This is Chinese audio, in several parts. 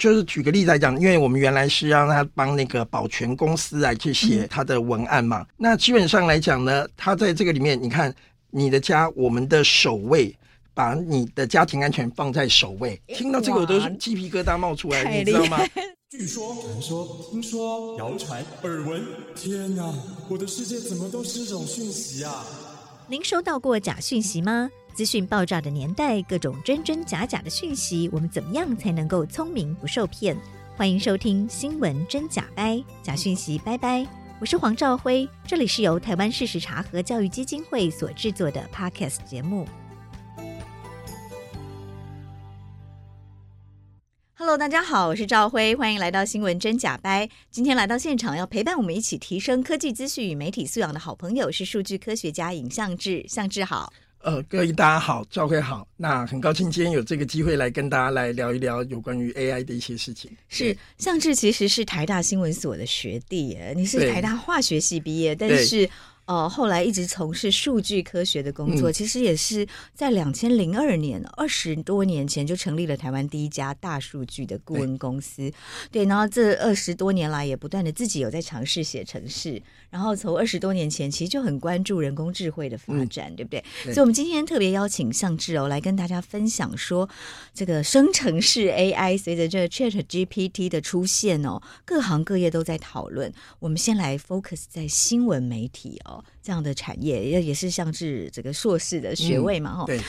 就是举个例子来讲，因为我们原来是让他帮那个保全公司来去写他的文案嘛。嗯、那基本上来讲呢，他在这个里面，你看你的家，我们的首位，把你的家庭安全放在首位。听到这个我都是鸡皮疙瘩冒出来，你知道吗？据说、传说、听说、谣传、耳闻，天哪，我的世界怎么都是这种讯息啊！您收到过假讯息吗？资讯爆炸的年代，各种真真假假的讯息，我们怎么样才能够聪明不受骗？欢迎收听新闻真假掰，假讯息拜拜。我是黄兆辉，这里是由台湾事实查核教育基金会所制作的 Podcast 节目。Hello，大家好，我是赵辉，欢迎来到新闻真假掰。今天来到现场要陪伴我们一起提升科技资讯与媒体素养的好朋友是数据科学家尹相志，相志好。呃，各位大家好，赵辉好。那很高兴今天有这个机会来跟大家来聊一聊有关于 AI 的一些事情。是，向志其实是台大新闻所的学弟，你是台大化学系毕业，但是。哦，后来一直从事数据科学的工作，嗯、其实也是在两千零二年，二十多年前就成立了台湾第一家大数据的顾问公司。对，然后这二十多年来也不断的自己有在尝试写程式，然后从二十多年前其实就很关注人工智慧的发展，嗯、对不对？对，所以，我们今天特别邀请向志柔来跟大家分享说，这个生成式 AI 随着这个 Chat GPT 的出现哦，各行各业都在讨论。我们先来 focus 在新闻媒体哦。这样的产业也也是像是这个硕士的学位嘛，哈、嗯，对，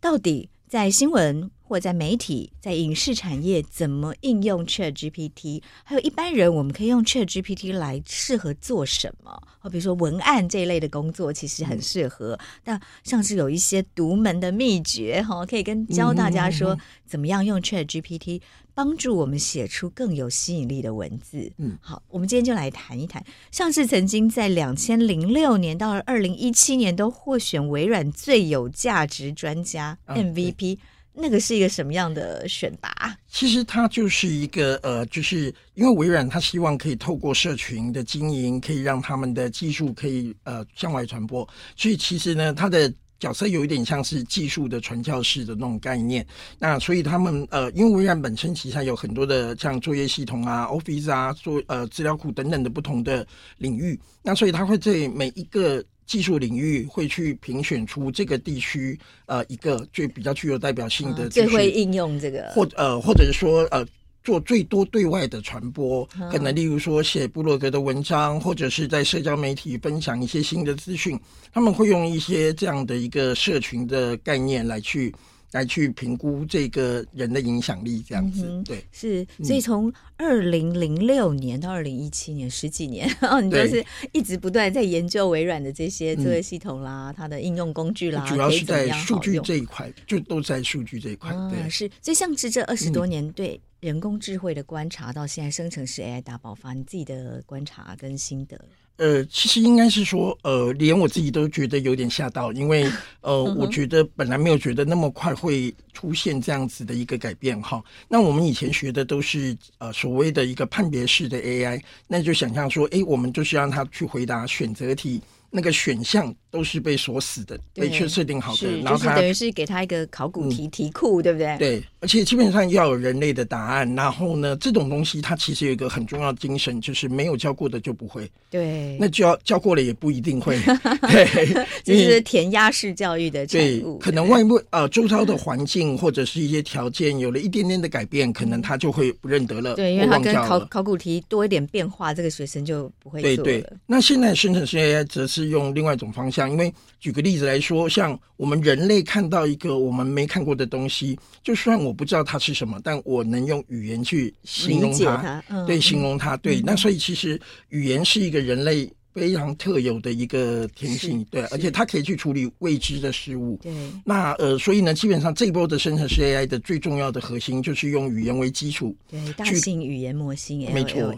到底在新闻或在媒体、在影视产业怎么应用 Chat GPT？还有一般人我们可以用 Chat GPT 来适合做什么？好，比如说文案这一类的工作其实很适合，嗯、但像是有一些独门的秘诀哈，可以跟教大家说怎么样用 Chat GPT。帮助我们写出更有吸引力的文字。嗯，好，我们今天就来谈一谈，像是曾经在两千零六年到二零一七年都获选微软最有价值专家 MVP，那个是一个什么样的选拔？其实它就是一个呃，就是因为微软它希望可以透过社群的经营，可以让他们的技术可以呃向外传播，所以其实呢，它的。角色有一点像是技术的传教士的那种概念，那所以他们呃，因为微软本身旗下有很多的像作业系统啊、Office 啊、做呃资料库等等的不同的领域，那所以他会在每一个技术领域会去评选出这个地区呃一个最比较具有代表性的、嗯、最会应用这个，或呃或者是说呃。做最多对外的传播，可能例如说写布洛格的文章，或者是在社交媒体分享一些新的资讯，他们会用一些这样的一个社群的概念来去来去评估这个人的影响力，这样子。嗯、对，是，所以从二零零六年到二零一七年十几年，然 后你就是一直不断在研究微软的这些作业系统啦，嗯、它的应用工具啦，主要是在数据这一块，就都在数据这一块。对，啊、是，所以像是这二十多年对。人工智慧的观察到现在，生成式 AI 大爆发，你自己的观察跟心得？呃，其实应该是说，呃，连我自己都觉得有点吓到，因为呃，我觉得本来没有觉得那么快会出现这样子的一个改变哈。那我们以前学的都是呃所谓的一个判别式的 AI，那就想象说，哎，我们就是让它去回答选择题。那个选项都是被锁死的，被确设定好的，然后它等于是给他一个考古题题库，对不对？对，而且基本上要有人类的答案。然后呢，这种东西它其实有一个很重要的精神，就是没有教过的就不会。对，那教教过了也不一定会。对，就是填鸭式教育的产物。对，可能外部呃周遭的环境或者是一些条件有了一点点的改变，可能他就会不认得了。对，因为他跟考考古题多一点变化，这个学生就不会做了。对对，那现在生成式 AI 则是。用另外一种方向，因为举个例子来说，像我们人类看到一个我们没看过的东西，就算我不知道它是什么，但我能用语言去形容它，它嗯、对，形容它，对。嗯、那所以其实语言是一个人类。非常特有的一个天性，对，而且它可以去处理未知的事物。对，那呃，所以呢，基本上这一波的生成式 AI 的最重要的核心就是用语言为基础，对，大型语言模型，没错，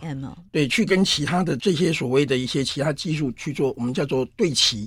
对，去跟其他的这些所谓的一些其他技术去做，我们叫做对齐。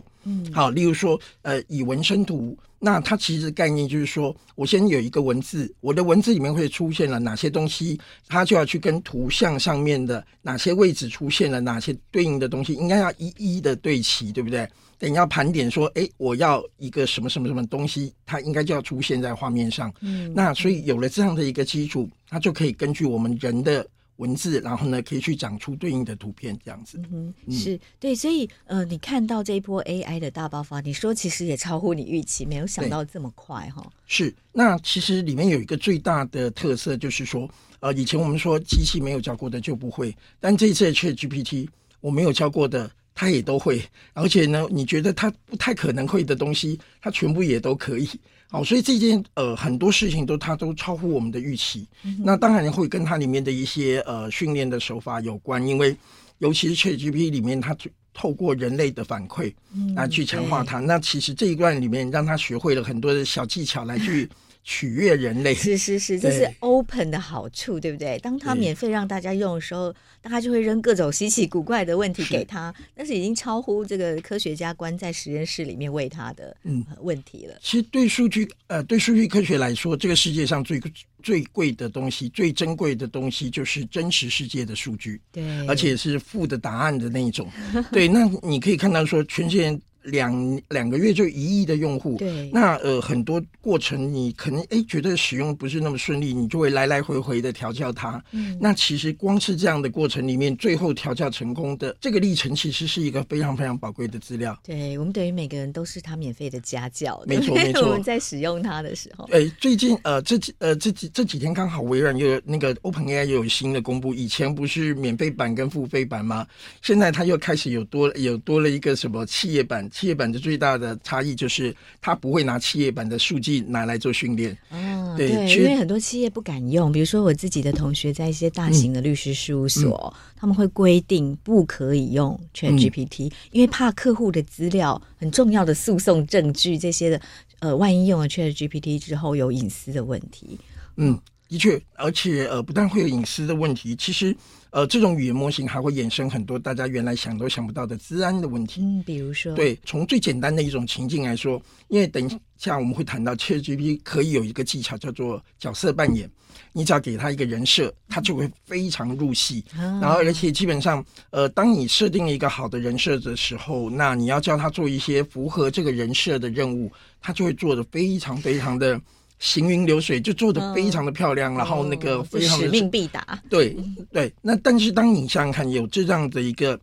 好，例如说，呃，以文生图，那它其实概念就是说，我先有一个文字，我的文字里面会出现了哪些东西，它就要去跟图像上面的哪些位置出现了哪些对应的东西，应该要一一的对齐，对不对？等要盘点说，哎，我要一个什么什么什么东西，它应该就要出现在画面上。嗯，那所以有了这样的一个基础，它就可以根据我们人的。文字，然后呢，可以去长出对应的图片，这样子。嗯，是对，所以呃，你看到这一波 AI 的大爆发，你说其实也超乎你预期，没有想到这么快哈。是，那其实里面有一个最大的特色，就是说，呃，以前我们说机器没有教过的就不会，但这一次的 ChatGPT，我没有教过的，它也都会，而且呢，你觉得他不太可能会的东西，他全部也都可以。好，所以这件呃很多事情都他都超乎我们的预期。嗯、那当然会跟它里面的一些呃训练的手法有关，因为尤其是 ChatGPT 里面，它透过人类的反馈来去强化它。嗯、那其实这一段里面让他学会了很多的小技巧来去。取悦人类是是是，这是 open 的好处，对不对？当他免费让大家用的时候，大家就会扔各种稀奇古怪的问题给他，但是已经超乎这个科学家关在实验室里面喂他的嗯问题了。其实对数据呃对数据科学来说，这个世界上最最贵的东西、最珍贵的东西就是真实世界的数据，对，而且是负的答案的那一种。对，那你可以看到说，全世界。两两个月就一亿的用户，对，那呃很多过程你可能哎觉得使用不是那么顺利，你就会来来回回的调教它。嗯，那其实光是这样的过程里面，最后调教成功的这个历程，其实是一个非常非常宝贵的资料。对，我们等于每个人都是他免费的家教，没错没错。我们在使用它的时候，哎，最近呃这几呃这几这几天刚好微软又有那个 OpenAI 又有新的公布，以前不是免费版跟付费版吗？现在它又开始有多有多了一个什么企业版。企业版的最大的差异就是，它不会拿企业版的数据拿来做训练。哦，对，对因为很多企业不敢用。比如说，我自己的同学在一些大型的律师事务所，嗯、他们会规定不可以用 ChatGPT，嗯、因为怕客户的资料很重要的诉讼证据这些的，呃，万一用了 ChatGPT 之后有隐私的问题。嗯，的确，而且呃，不但会有隐私的问题，其实。呃，这种语言模型还会衍生很多大家原来想都想不到的治安的问题。嗯，比如说，对，从最简单的一种情境来说，因为等一下我们会谈到 ChatGPT 可以有一个技巧叫做角色扮演，你只要给他一个人设，他就会非常入戏。嗯、然后，而且基本上，呃，当你设定了一个好的人设的时候，那你要叫他做一些符合这个人设的任务，他就会做的非常非常的。行云流水就做的非常的漂亮，嗯、然后那个非常的使命必达。对对，那但是当你想想看，有这样的一个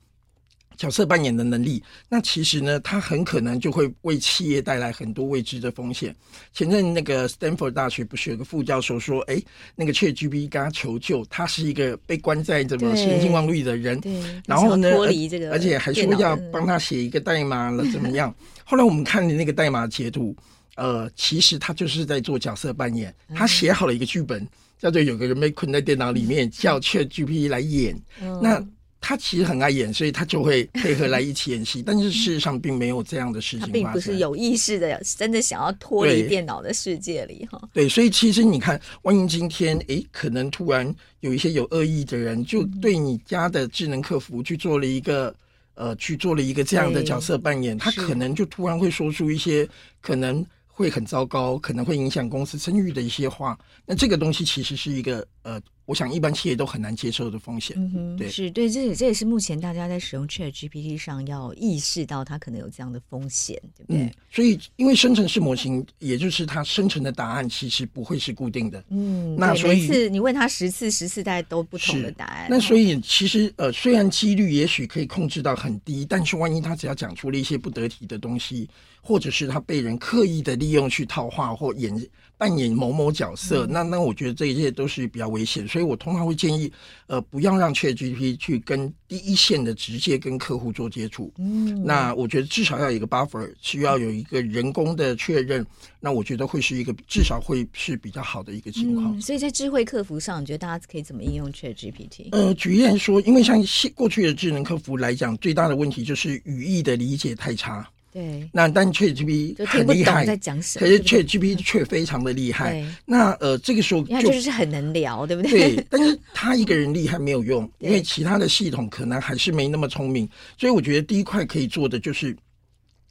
角色扮演的能力，那其实呢，它很可能就会为企业带来很多未知的风险。前阵那个 Stanford 大学不是有个副教授说，哎，那个 ChatGPT 跟他求救，他是一个被关在怎么人情网络里的人，然后呢，脱离这个，而且还说要帮他写一个代码了，怎么样？后来我们看的那个代码截图。呃，其实他就是在做角色扮演。他写好了一个剧本，叫做有个人被困在电脑里面，叫 ChatGPT 来演。嗯、那他其实很爱演，所以他就会配合来一起演戏。但是事实上并没有这样的事情并不是有意识的，真的想要脱离电脑的世界里哈。对，所以其实你看，万一今天诶，可能突然有一些有恶意的人，就对你家的智能客服去做了一个呃，去做了一个这样的角色扮演，他可能就突然会说出一些可能。会很糟糕，可能会影响公司声誉的一些话。那这个东西其实是一个呃。我想一般企业都很难接受的风险，对，是对，这也这也是目前大家在使用 ChatGPT 上要意识到它可能有这样的风险，对不对？嗯，所以因为生成式模型，也就是它生成的答案其实不会是固定的，嗯，那所以每次你问他十次，十次大概都不同的答案。那所以其实呃，虽然几率也许可以控制到很低，但是万一他只要讲出了一些不得体的东西，或者是他被人刻意的利用去套话或演。扮演某某角色，那那我觉得这一切都是比较危险，所以我通常会建议，呃，不要让 ChatGPT 去跟第一线的直接跟客户做接触。嗯，那我觉得至少要有一个 buffer，需要有一个人工的确认。那我觉得会是一个至少会是比较好的一个情况。嗯，所以在智慧客服上，你觉得大家可以怎么应用 ChatGPT？呃，举例来说，因为像过去的智能客服来讲，最大的问题就是语义的理解太差。对，那但 ChatGPT 很厉害，在讲什么？可是 ChatGPT 却非常的厉害。那呃，这个时候就，就是很能聊，对不对？对，但是 他一个人厉害没有用，因为其他的系统可能还是没那么聪明。所以我觉得第一块可以做的就是。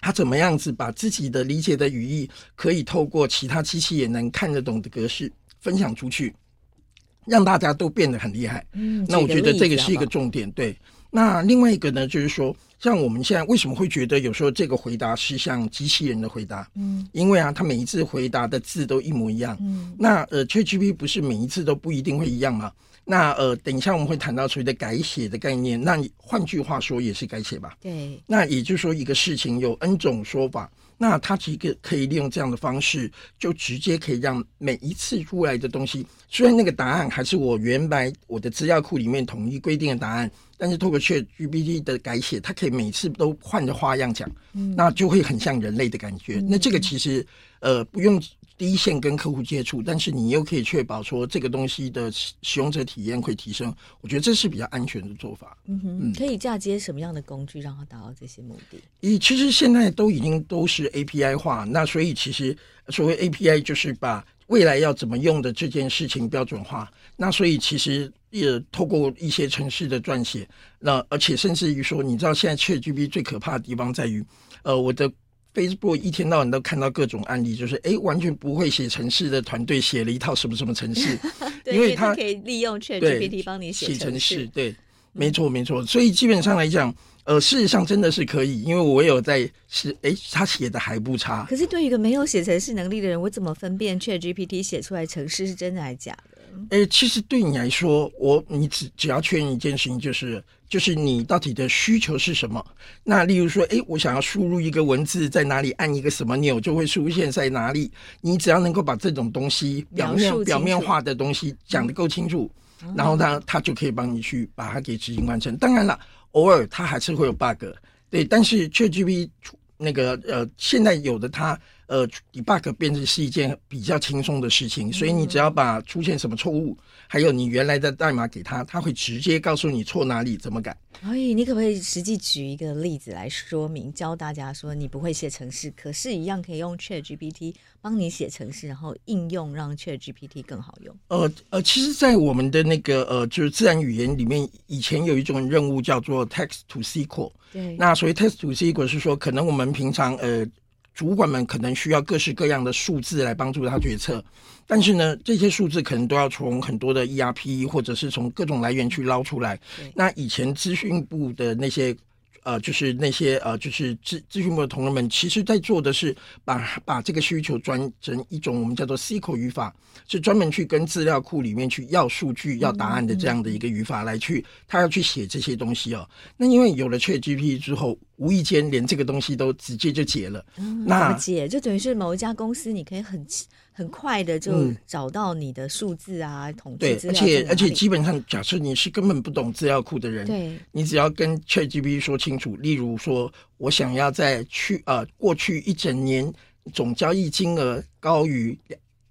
他怎么样子把自己的理解的语义，可以透过其他机器也能看得懂的格式分享出去，让大家都变得很厉害。嗯，那我觉得这个是一个重点。对，那另外一个呢，就是说，像我们现在为什么会觉得有时候这个回答是像机器人的回答？嗯，因为啊，他每一次回答的字都一模一样。嗯，那呃，ChatGPT 不是每一次都不一定会一样吗？那呃，等一下我们会谈到所谓的改写的概念。那你换句话说也是改写吧？对。那也就是说，一个事情有 N 种说法，那它其实可以利用这样的方式，就直接可以让每一次出来的东西，虽然那个答案还是我原来我的资料库里面统一规定的答案，但是透过 ChatGPT 的改写，它可以每次都换着花样讲，嗯，那就会很像人类的感觉。嗯，那这个其实呃不用。第一线跟客户接触，但是你又可以确保说这个东西的使用者体验会提升，我觉得这是比较安全的做法。嗯哼，嗯，可以嫁接什么样的工具让它达到这些目的？咦，其实现在都已经都是 API 化，那所以其实所谓 API 就是把未来要怎么用的这件事情标准化。那所以其实也透过一些城市的撰写，那而且甚至于说，你知道现在 ChatGPT 最可怕的地方在于，呃，我的。Facebook 一天到晚都看到各种案例，就是哎，完全不会写城市的团队写了一套什么什么城市，因为他可以利用 ChatGPT 帮你写城市。对，没错没错。所以基本上来讲，呃，事实上真的是可以，因为我有在是，哎，他写的还不差。可是对于一个没有写程式能力的人，我怎么分辨 ChatGPT 写出来程式是真的还是假的？哎，其实对你来说，我你只只要确认一件事情，就是就是你到底的需求是什么。那例如说，哎，我想要输入一个文字，在哪里按一个什么钮就会出现在哪里。你只要能够把这种东西表面表面化的东西讲得够清楚，嗯、然后呢他就可以帮你去把它给执行完成。当然了，偶尔它还是会有 bug，对，但是 ChatGPT 那个呃，现在有的它。呃，debug 变成是一件比较轻松的事情，所以你只要把出现什么错误，还有你原来的代码给他，他会直接告诉你错哪里，怎么改。所以你可不可以实际举一个例子来说明，教大家说你不会写程式，可是一样可以用 ChatGPT 帮你写程式，然后应用让 ChatGPT 更好用？呃呃，其实，在我们的那个呃，就是自然语言里面，以前有一种任务叫做 Text to SQL。对，那所谓 Text to SQL 是说，可能我们平常呃。主管们可能需要各式各样的数字来帮助他决策，但是呢，这些数字可能都要从很多的 ERP 或者是从各种来源去捞出来。那以前资讯部的那些。呃，就是那些呃，就是咨咨询部的同仁们，其实在做的是把把这个需求转成一种我们叫做 SQL 语法，是专门去跟资料库里面去要数据、要答案的这样的一个语法来去，他要去写这些东西哦。那因为有了 ChatGPT 之后，无意间连这个东西都直接就解了。嗯，那解就等于是某一家公司，你可以很。很快的就找到你的数字啊，嗯、统计。对，而且而且基本上，假设你是根本不懂资料库的人，对，你只要跟 ChatGPT 说清楚，例如说我想要在去呃过去一整年总交易金额高于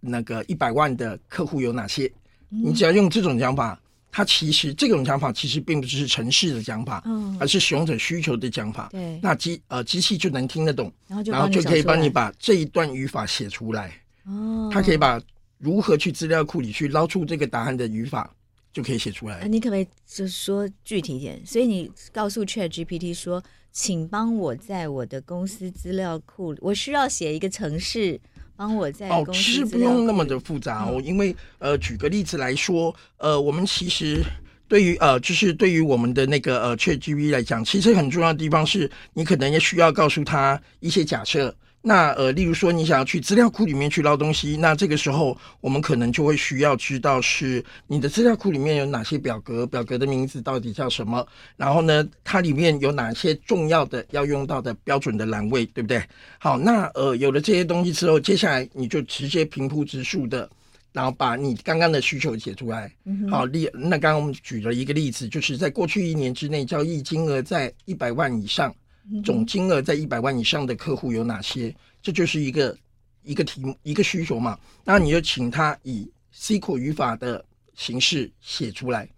那个一百万的客户有哪些，嗯、你只要用这种讲法，它其实这种讲法其实并不是城市的讲法，嗯，而是使用者需求的讲法。对，那机呃机器就能听得懂，然后就然后就可以帮你把这一段语法写出来。哦，他可以把如何去资料库里去捞出这个答案的语法，就可以写出来。啊，你可不可以就是说具体一点？所以你告诉 ChatGPT 说，请帮我在我的公司资料库，我需要写一个程式，帮我在公司。哦，其实不用那么的复杂哦，嗯，因为呃，举个例子来说，呃，我们其实对于呃，就是对于我们的那个呃 ChatGPT 来讲，其实很重要的地方是你可能也需要告诉他一些假设。那呃，例如说你想要去资料库里面去捞东西，那这个时候我们可能就会需要知道是你的资料库里面有哪些表格，表格的名字到底叫什么，然后呢，它里面有哪些重要的要用到的标准的栏位，对不对？好，那呃，有了这些东西之后，接下来你就直接平铺直述的，然后把你刚刚的需求写出来。嗯、好，例那刚刚我们举了一个例子，就是在过去一年之内交易金额在一百万以上。总金额在一百万以上的客户有哪些？这就是一个一个题目，一个需求嘛。那你就请他以 SQL 语法的形式写出来。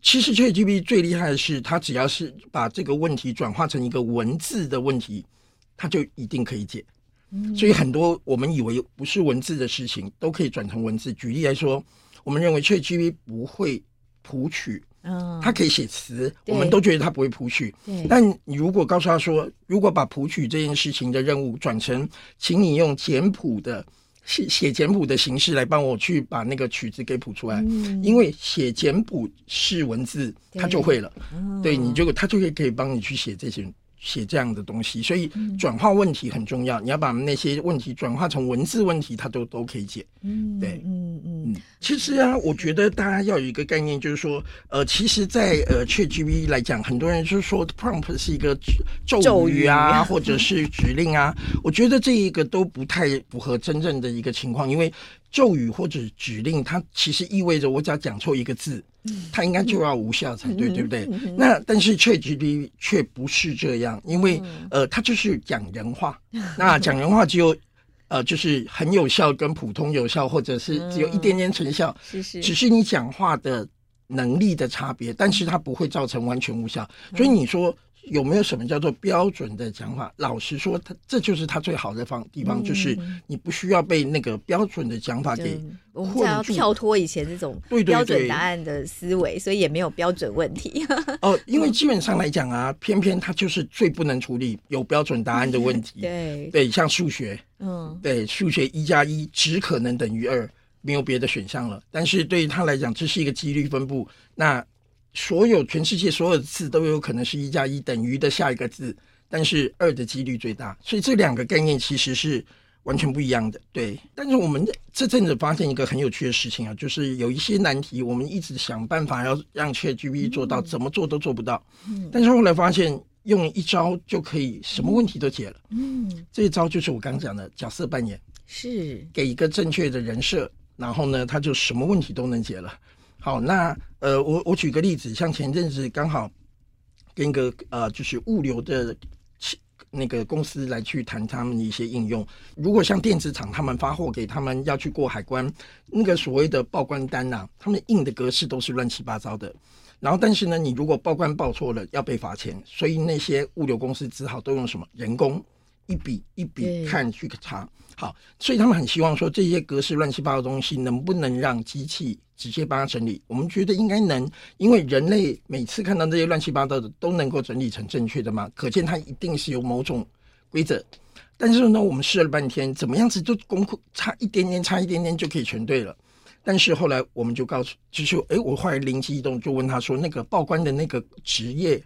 其实 ChatGPT 最厉害的是，它只要是把这个问题转化成一个文字的问题，它就一定可以解。所以很多我们以为不是文字的事情，都可以转成文字。举例来说，我们认为 ChatGPT 不会谱取嗯，他可以写词，我们都觉得他不会谱曲。对但你如果告诉他说，如果把谱曲这件事情的任务转成，请你用简谱的写写简谱的形式来帮我去把那个曲子给谱出来，嗯因为写简谱是文字，他就会了。嗯对，你就他就可以可以帮你去写这些。写这样的东西，所以转化问题很重要。你要把那些问题转化成文字问题，它都都可以解。嗯，对，嗯嗯，其实啊，我觉得大家要有一个概念，就是说，呃，其实在，在呃 ChatGPT 来讲，很多人就是说 prompt 是一个咒语啊，或者是指令啊。我觉得这一个都不太符合真正的一个情况，因为咒语或者指令，它其实意味着我只要讲错一个字。它应该就要无效才对，对不对？那但是 ChatGPT 却不是这样，因为呃，它就是讲人话。那讲人话只有呃，就是很有效，跟普通有效，或者是只有一点点成效。是是，只是你讲话的能力的差别，但是它不会造成完全无效。所以你说。有没有什么叫做标准的讲法？老实说，它这就是它最好的方地方，就是你不需要被那个标准的讲法给我们要跳脱以前这种标准答案的思维，所以也没有标准问题。哦，因为基本上来讲啊，偏偏它就是最不能处理有标准答案的问题。对对，像数学，嗯，对，数学一加一只可能等于二，没有别的选项了。但是对于他来讲，这是一个几率分布。那所有全世界所有的字都有可能是一加一等于的下一个字，但是二的几率最大，所以这两个概念其实是完全不一样的。对，但是我们这阵子发现一个很有趣的事情啊，就是有一些难题，我们一直想办法要让 ChatGPT 做到，怎么做都做不到。嗯，但是后来发现用一招就可以什么问题都解了。嗯，这一招就是我刚刚讲的角色扮演，是给一个正确的人设，然后呢，他就什么问题都能解了。好，那呃，我我举个例子，像前阵子刚好跟一个呃，就是物流的那个公司来去谈他们的一些应用。如果像电子厂，他们发货给他们要去过海关，那个所谓的报关单呐、啊，他们印的格式都是乱七八糟的。然后，但是呢，你如果报关报错了，要被罚钱，所以那些物流公司只好都用什么人工一笔一笔看去查。好，所以他们很希望说，这些格式乱七八糟的东西能不能让机器直接帮他整理？我们觉得应该能，因为人类每次看到这些乱七八糟的都能够整理成正确的嘛，可见它一定是有某种规则。但是呢，我们试了半天，怎么样子就功课差一点点，差一点点就可以全对了。但是后来我们就告诉，就是哎，我后来灵机一动，就问他说，那个报关的那个职业，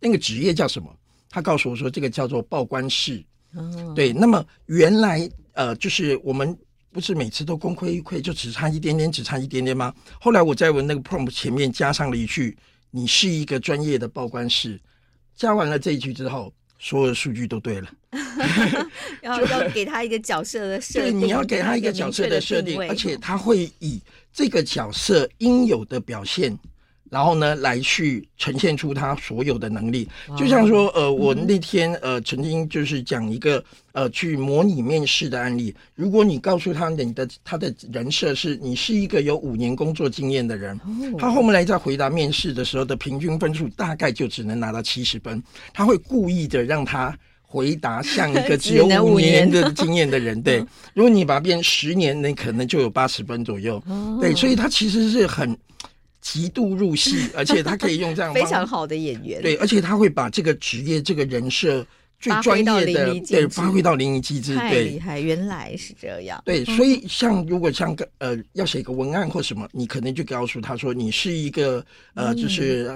那个职业叫什么？他告诉我说，这个叫做报关士。嗯，对。那么原来。呃，就是我们不是每次都功亏一篑，就只差一点点，只差一点点吗？后来我在我那个 prompt 前面加上了一句：“你是一个专业的报关师。”加完了这一句之后，所有的数据都对了。要要给他一个角色的设定，对，你要给他一个角色的设定，而且他会以这个角色应有的表现。然后呢，来去呈现出他所有的能力，就像说，呃，我那天呃曾经就是讲一个呃去模拟面试的案例。如果你告诉他你的他的人设是你是一个有五年工作经验的人，他后面来在回答面试的时候的平均分数大概就只能拿到七十分。他会故意的让他回答像一个 只有五年的 经验的人。对，如果你把它变十年，那可能就有八十分左右。对，所以他其实是很。极度入戏，而且他可以用这样非常好的演员，对，而且他会把这个职业、这个人设最专业的对发挥到淋漓尽致，太厉害，原来是这样。对，所以像如果像个呃要写个文案或什么，你可能就告诉他说，你是一个呃就是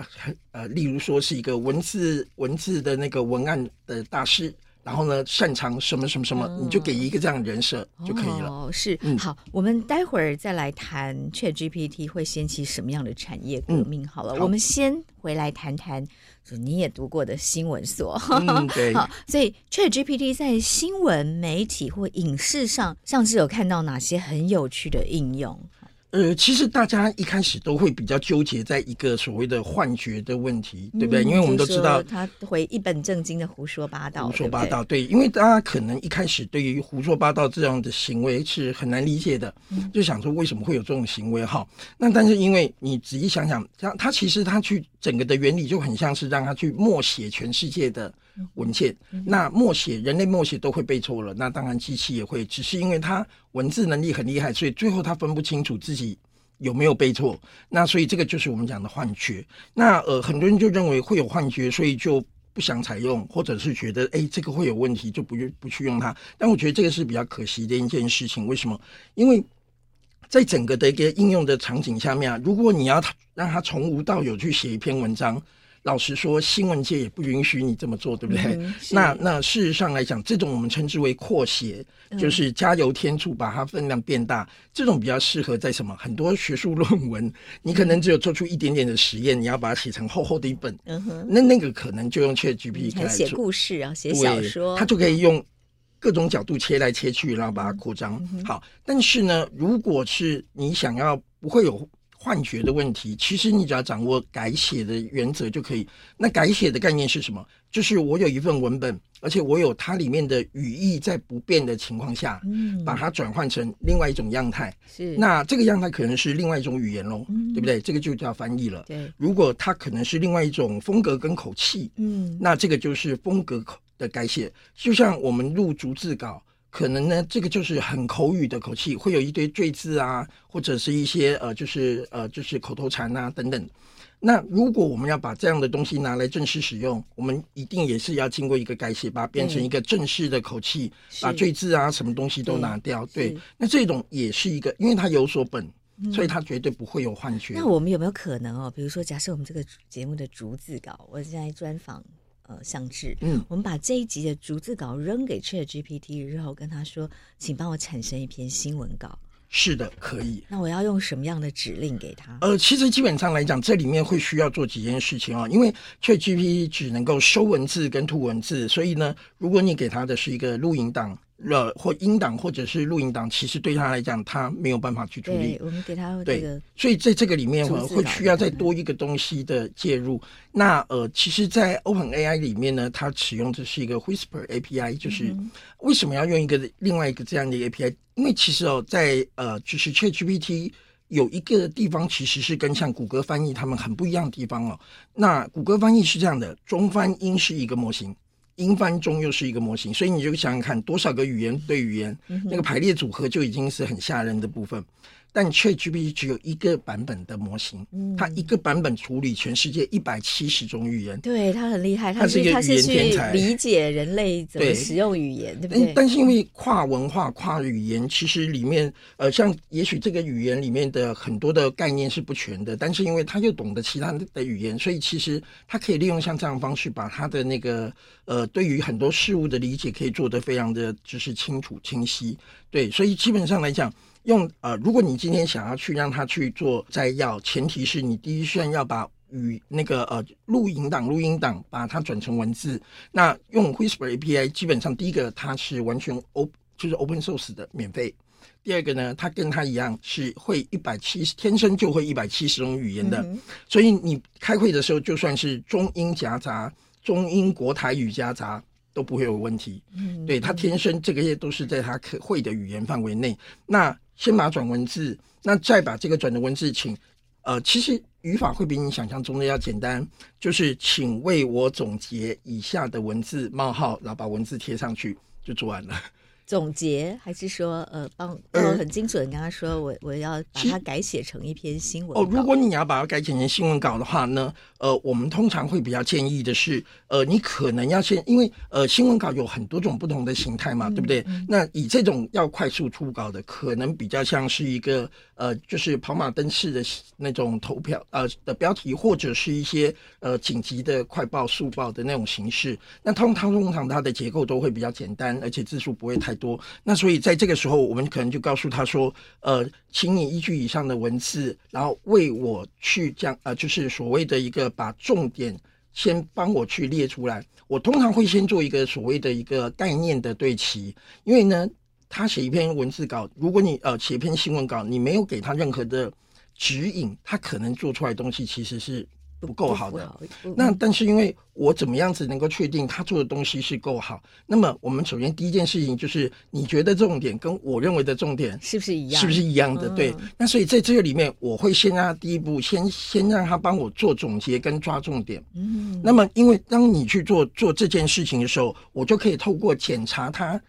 呃例如说是一个文字文字的那个文案的大师。然后呢，擅长什么什么什么，你就给一个这样的人设就可以了。哦，是，嗯，好，我们待会儿再来谈 ChatGPT 会掀起什么样的产业革命。好了，我们先回来谈谈，就你也读过的新闻所。嗯，对。好，所以 ChatGPT 在新闻媒体或影视上，上次有看到哪些很有趣的应用？呃，其实大家一开始都会比较纠结在一个所谓的幻觉的问题，对不对？嗯、因为我们都知道他会一本正经的胡说八道，胡说八道。对，对，因为大家可能一开始对于胡说八道这样的行为是很难理解的，嗯、就想说为什么会有这种行为？哈，那但是因为你仔细想想，他他其实他去整个的原理就很像是让他去默写全世界的文件。那默写人类默写都会背错了，那当然机器也会，只是因为它文字能力很厉害，所以最后它分不清楚自己有没有背错？那所以这个就是我们讲的幻觉。那呃，很多人就认为会有幻觉，所以就不想采用，或者是觉得哎，这个会有问题，就不不去用它。但我觉得这个是比较可惜的一件事情。为什么？因为在整个的一个应用的场景下面啊，如果你要让它从无到有去写一篇文章。老实说，新闻界也不允许你这么做，对不对？嗯、那那事实上来讲，这种我们称之为扩写，嗯、就是加油添醋，把它分量变大。这种比较适合在什么？很多学术论文，你可能只有做出一点点的实验，你要把它写成厚厚的一本。嗯哼，那那个可能就用 ChatGPT 来写故事啊，写小说，它就可以用各种角度切来切去，然后把它扩张。嗯、好，但是呢，如果是你想要不会有。幻觉的问题，其实你只要掌握改写的原则就可以。那改写的概念是什么？就是我有一份文本，而且我有它里面的语义在不变的情况下，嗯，把它转换成另外一种样态。是，那这个样态可能是另外一种语言喽，嗯、对不对？这个就叫翻译了。对，如果它可能是另外一种风格跟口气，嗯，那这个就是风格口的改写。就像我们录逐字稿。可能呢，这个就是很口语的口气，会有一堆赘字啊，或者是一些呃，就是呃，就是口头禅啊等等。那如果我们要把这样的东西拿来正式使用，我们一定也是要经过一个改写，把它变成一个正式的口气，嗯、把赘字啊什么东西都拿掉。对，对，那这种也是一个，因为它有所本，嗯、所以它绝对不会有幻觉。那我们有没有可能哦？比如说，假设我们这个节目的逐字稿，我现在专访。呃，相志，嗯，我们把这一集的逐字稿扔给 ChatGPT，然后跟他说，请帮我产生一篇新闻稿。是的，可以。那我要用什么样的指令给他？呃，其实基本上来讲，这里面会需要做几件事情啊、哦，因为 ChatGPT 只能够收文字跟吐文字，所以呢，如果你给他的是一个录音档。呃，或音档或者是录音档，其实对他来讲，他没有办法去处理。我们给他这个，对，所以在这个里面会需要再多一个东西的介入。那呃，其实，在 OpenAI 里面呢，它使用的是一个 Whisper API，就是为什么要用一个另外一个这样的 API？因为其实哦，在呃，就是 ChatGPT 有一个地方其实是跟像谷歌翻译他们很不一样的地方哦。那谷歌翻译是这样的，中翻英是一个模型。英翻中又是一个模型，所以你就想想看，多少个语言对语言，那个排列组合就已经是很吓人的部分。但 ChatGPT 只有一个版本的模型，嗯、它一个版本处理全世界一百七十种语言，对，它很厉害，它是一个语言天才，理解人类怎么使用语言，对，对不对？但是因为跨文化、跨语言，其实里面呃，像也许这个语言里面的很多的概念是不全的，但是因为他又懂得其他的语言，所以其实他可以利用像这样的方式，把他的那个呃，对于很多事物的理解可以做得非常的就是清楚清晰。对，所以基本上来讲。用呃，如果你今天想要去让他去做摘要，前提是你第一先要把语那个呃录音档录音档把它转成文字。那用 Whisper API，基本上第一个它是完全 open 就是 open source 的免费。第二个呢，它跟它一样是会一百七十天生就会一百七十种语言的，嗯、所以你开会的时候就算是中英夹杂、中英国台语夹杂。都不会有问题，嗯，对，他天生这个也都是在他可会的语言范围内。那先把转文字，那再把这个转的文字请，呃，其实语法会比你想象中的要简单，就是请为我总结以下的文字冒号，然后把文字贴上去就做完了。总结还是说，呃，帮呃很精准跟他说，我我要把它改写成一篇新闻。哦，如果你要把它改写成新闻稿的话呢，呃，我们通常会比较建议的是，呃，你可能要先，因为呃，新闻稿有很多种不同的形态嘛，嗯、对不对？嗯、那以这种要快速出稿的，可能比较像是一个呃，就是跑马灯式的那种投票呃的标题，或者是一些呃紧急的快报速报的那种形式。那通常通常它的结构都会比较简单，而且字数不会太多。那所以在这个时候，我们可能就告诉他说：“呃，请你依据以上的文字，然后为我去将呃，就是所谓的一个把重点先帮我去列出来。我通常会先做一个所谓的一个概念的对齐，因为呢，他写一篇文字稿，如果你呃写一篇新闻稿，你没有给他任何的指引，他可能做出来东西其实是。”不够好的，那但是因为我怎么样子能够确定他做的东西是够好？那么我们首先第一件事情就是，你觉得重点跟我认为的重点是不是一样？是不是一样的？对。那所以在这个里面，我会先让他第一步，先先让他帮我做总结跟抓重点。嗯。那么，因为当你去做做这件事情的时候，我就可以透过检查他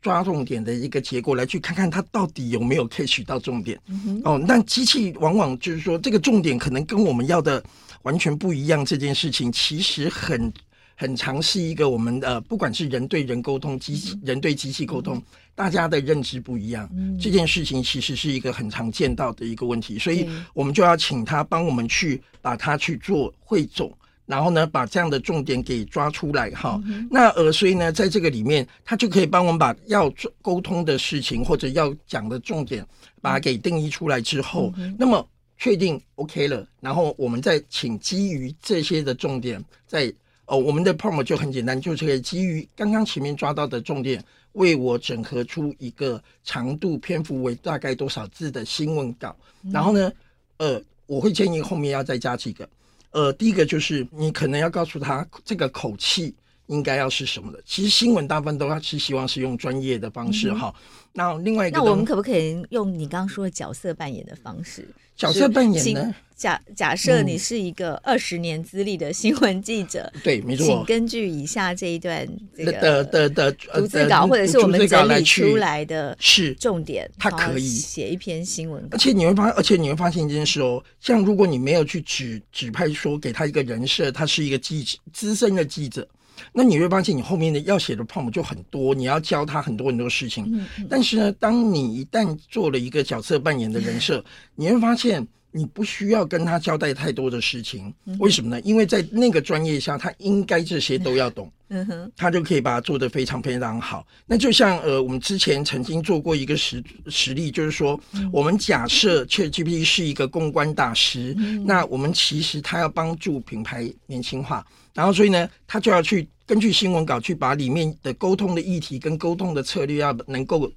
抓重点的一个结果来去看看他到底有没有 catch 到重点。嗯、哦，那机器往往就是说这个重点可能跟我们要的完全不一样。这件事情其实很很常是一个我们呃，不管是人对人沟通，机器人对机器沟通。嗯大家的认知不一样，嗯，这件事情其实是一个很常见到的一个问题，所以我们就要请他帮我们去把它去做汇总，然后呢，把这样的重点给抓出来哈。嗯、那呃，所以呢，在这个里面，他就可以帮我们把要沟通的事情或者要讲的重点，把它给定义出来之后，嗯、那么确定 OK 了，然后我们再请基于这些的重点，在哦，我们的 prompt 就很简单，就是可以基于刚刚前面抓到的重点。为我整合出一个长度篇幅为大概多少字的新闻稿，然后呢，呃，我会建议后面要再加几个，呃，第一个就是你可能要告诉他这个口气应该要是什么的。其实新闻大部分都是希望是用专业的方式哈。那另外一个，那我们可不可以用你刚刚说的角色扮演的方式？角色扮演呢？假假设你是一个二十年资历的新闻记者，嗯、对，没错。请根据以下这一段这个的的的逐字稿，或者是我们整理出来的是重点，它可以写一篇新闻稿。而且你会发，而且你会发现一件事哦，像如果你没有去指指派说给他一个人设，他是一个记者，资深的记者。那你会发现，你后面的要写的 prompt 就很多，你要教他很多很多事情。嗯嗯。但是呢，当你一旦做了一个角色扮演的人设，你会发现你不需要跟他交代太多的事情。为什么呢？因为在那个专业下，他应该这些都要懂。嗯哼，他就可以把它做得非常非常好。那就像呃，我们之前曾经做过一个实实例，就是说，我们假设 ChatGPT 是一个公关大师，那我们其实他要帮助品牌年轻化。然后，所以呢，他就要去根据新闻稿去把里面的沟通的议题跟沟通的策略要能够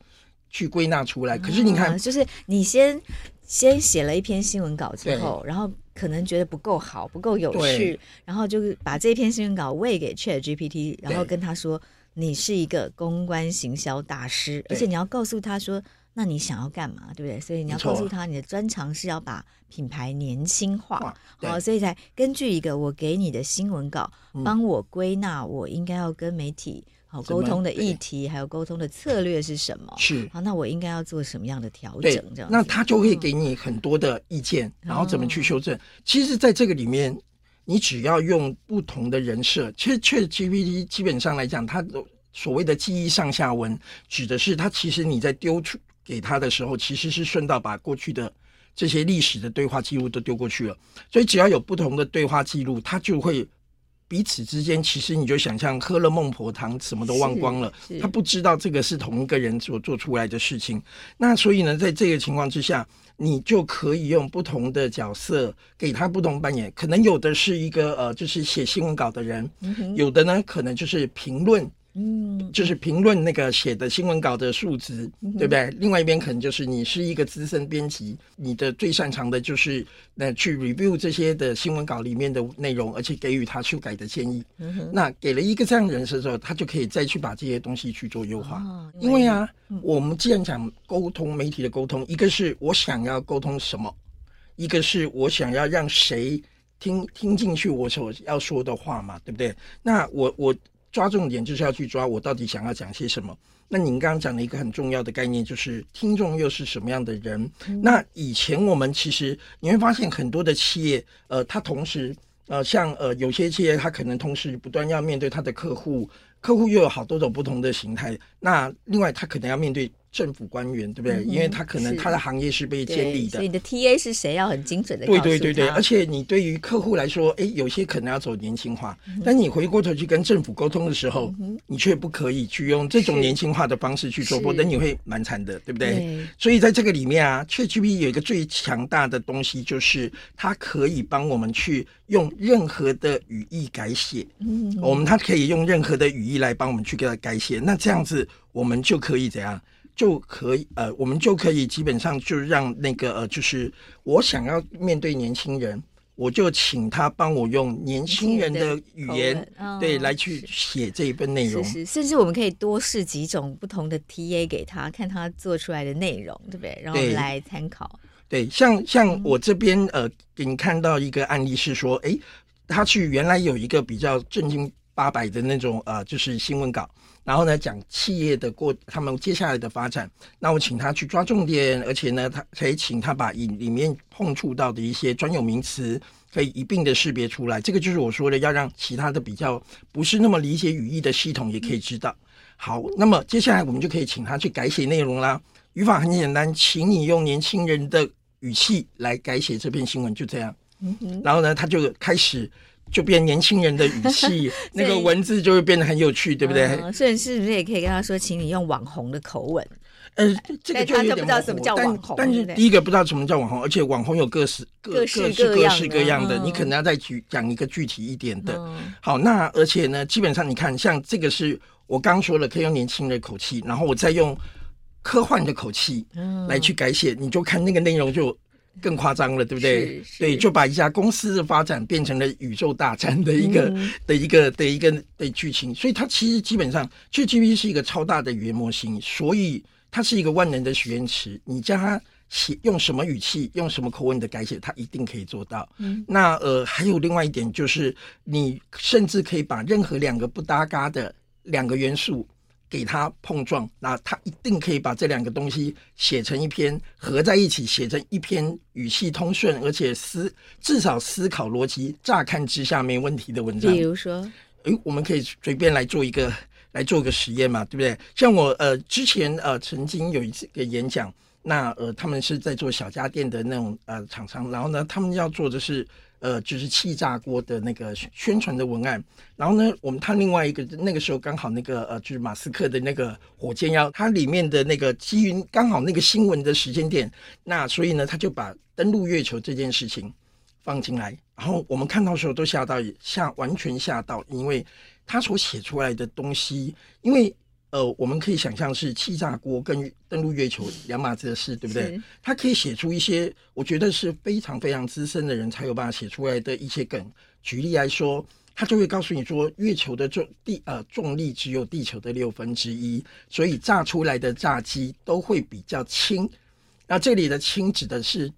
去归纳出来。可是你看，嗯、就是你先先写了一篇新闻稿之后，然后可能觉得不够好，不够有趣，然后就把这篇新闻稿喂给 ChatGPT，然后跟他说：“你是一个公关行销大师，而且你要告诉他说。”那你想要干嘛，对不对？所以你要告诉他，你的专长是要把品牌年轻化，好，所以才根据一个我给你的新闻稿，帮我归纳我应该要跟媒体好沟通的议题，还有沟通的策略是什么？是好，那我应该要做什么样的调整？这样，那他就会给你很多的意见，然后怎么去修正。其实，在这个里面，你只要用不同的人设，其实 ChatGPT 基本上来讲，它所谓的记忆上下文，指的是它其实你在丢出。给他的时候，其实是顺道把过去的这些历史的对话记录都丢过去了。所以只要有不同的对话记录，他就会彼此之间，其实你就想象喝了孟婆汤，什么都忘光了。他不知道这个是同一个人所做出来的事情。那所以呢，在这个情况之下，你就可以用不同的角色给他不同扮演。可能有的是一个呃，就是写新闻稿的人，有的呢，可能就是评论。嗯，就是评论那个写的新闻稿的数值，嗯、对不对？另外一边可能就是你是一个资深编辑，你的最擅长的就是那去 review 这些的新闻稿里面的内容，而且给予他修改的建议。嗯、那给了一个这样的人设之后，他就可以再去把这些东西去做优化。哦、因为啊，嗯、我们既然讲沟通，媒体的沟通，一个是我想要沟通什么，一个是我想要让谁听听进去我所要说的话嘛，对不对？那我我。抓重点就是要去抓我到底想要讲些什么。那您刚刚讲的一个很重要的概念就是听众又是什么样的人？嗯、那以前我们其实你会发现很多的企业，呃，它同时呃，像呃有些企业它可能同时不断要面对它的客户，客户又有好多种不同的形态。那另外它可能要面对。政府官员对不对？嗯、因为他可能他的行业是被建立的，所以你的 TA 是谁要很精准的。对对对对，而且你对于客户来说，哎，有些可能要走年轻化，嗯、但你回过头去跟政府沟通的时候，嗯、你却不可以去用这种年轻化的方式去做，否则你会蛮惨的，对不对？对，所以在这个里面啊，ChatGPT 有一个最强大的东西，就是它可以帮我们去用任何的语义改写。嗯，我们它可以用任何的语义来帮我们去给它改写，那这样子我们就可以怎样？就可以呃，我们就可以基本上就让那个呃，就是我想要面对年轻人，我就请他帮我用年轻人的语言，哦、对，来去写这一份内容。是是，甚至我们可以多试几种不同的 TA 给他，看他做出来的内容，对不对？然后来参考。对，像像我这边呃，给你看到一个案例是说，哎，他去原来有一个比较正经八百的那种呃，就是新闻稿。然后呢讲企业的过他们接下来的发展。那我请他去抓重点，而且呢，他可以请他把里里面碰触到的一些专有名词可以一并的识别出来。这个就是我说的，要让其他的比较不是那么理解语义的系统也可以知道。好，那么接下来我们就可以请他去改写内容啦。语法很简单，请你用年轻人的语气来改写这篇新闻，就这样。嗯哼。然后呢，他就开始就变年轻人的语气，那个文字就会变得很有趣，对不对？嗯，所以是不是也可以跟他说，请你用网红的口吻？呃，这个就有点不知道什么叫网红，但，但是第一个不知道什么叫网红，而且网红有各式各各式各式各样的，你可能要再举讲一个具体一点的。嗯、好，那而且呢，基本上你看，像这个是我刚说了，可以用年轻的口气，然后我再用。科幻的口气来去改写，嗯、你就看那个内容就更夸张了，对不对？对，就把一家公司的发展变成了宇宙大战的一个、嗯、的一个的一个的剧情。所以它其实基本上，GPT 是一个超大的语言模型，所以它是一个万能的许愿池。你叫它写用什么语气、用什么口吻的改写，它一定可以做到。嗯、那呃，还有另外一点就是，你甚至可以把任何两个不搭嘎的两个元素。给他碰撞，那他一定可以把这两个东西写成一篇合在一起，写成一篇语气通顺，而且思至少思考逻辑，乍看之下没问题的文章。比如说，诶，我们可以随便来做一个来做个实验嘛，对不对？像我呃之前呃曾经有一次个演讲，那呃他们是在做小家电的那种呃厂商，然后呢他们要做的是。呃，就是气炸锅的那个宣传的文案，然后呢，我们看另外一个，那个时候刚好那个呃，就是马斯克的那个火箭要，它里面的那个基于刚好那个新闻的时间点，那所以呢，他就把登陆月球这件事情放进来，然后我们看到时候都吓到，吓完全吓到，因为他所写出来的东西，因为。呃，我们可以想象是气炸锅跟登陆月球两码子的事，对不对？他可以写出一些，我觉得是非常非常资深的人才有办法写出来的一些梗。举例来说，他就会告诉你说，月球的重地呃重力只有地球的六分之一，所以炸出来的炸鸡都会比较轻。那这里的轻指的是。